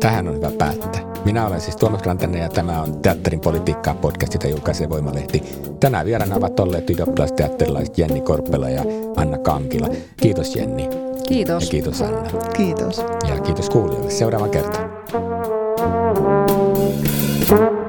Tähän on hyvä päättää. Minä olen siis Tuomas Rantanen ja tämä on Teatterin politiikkaa podcast, jota julkaisee Voimalehti. Tänään vieraana ovat olleet ylioppilasteatterilaiset Jenni Korppela ja Anna Kankila. Kiitos Jenni. Kiitos. Ja kiitos Anna. Kiitos. Ja kiitos kuulijoille. Seuraava kerta. thank you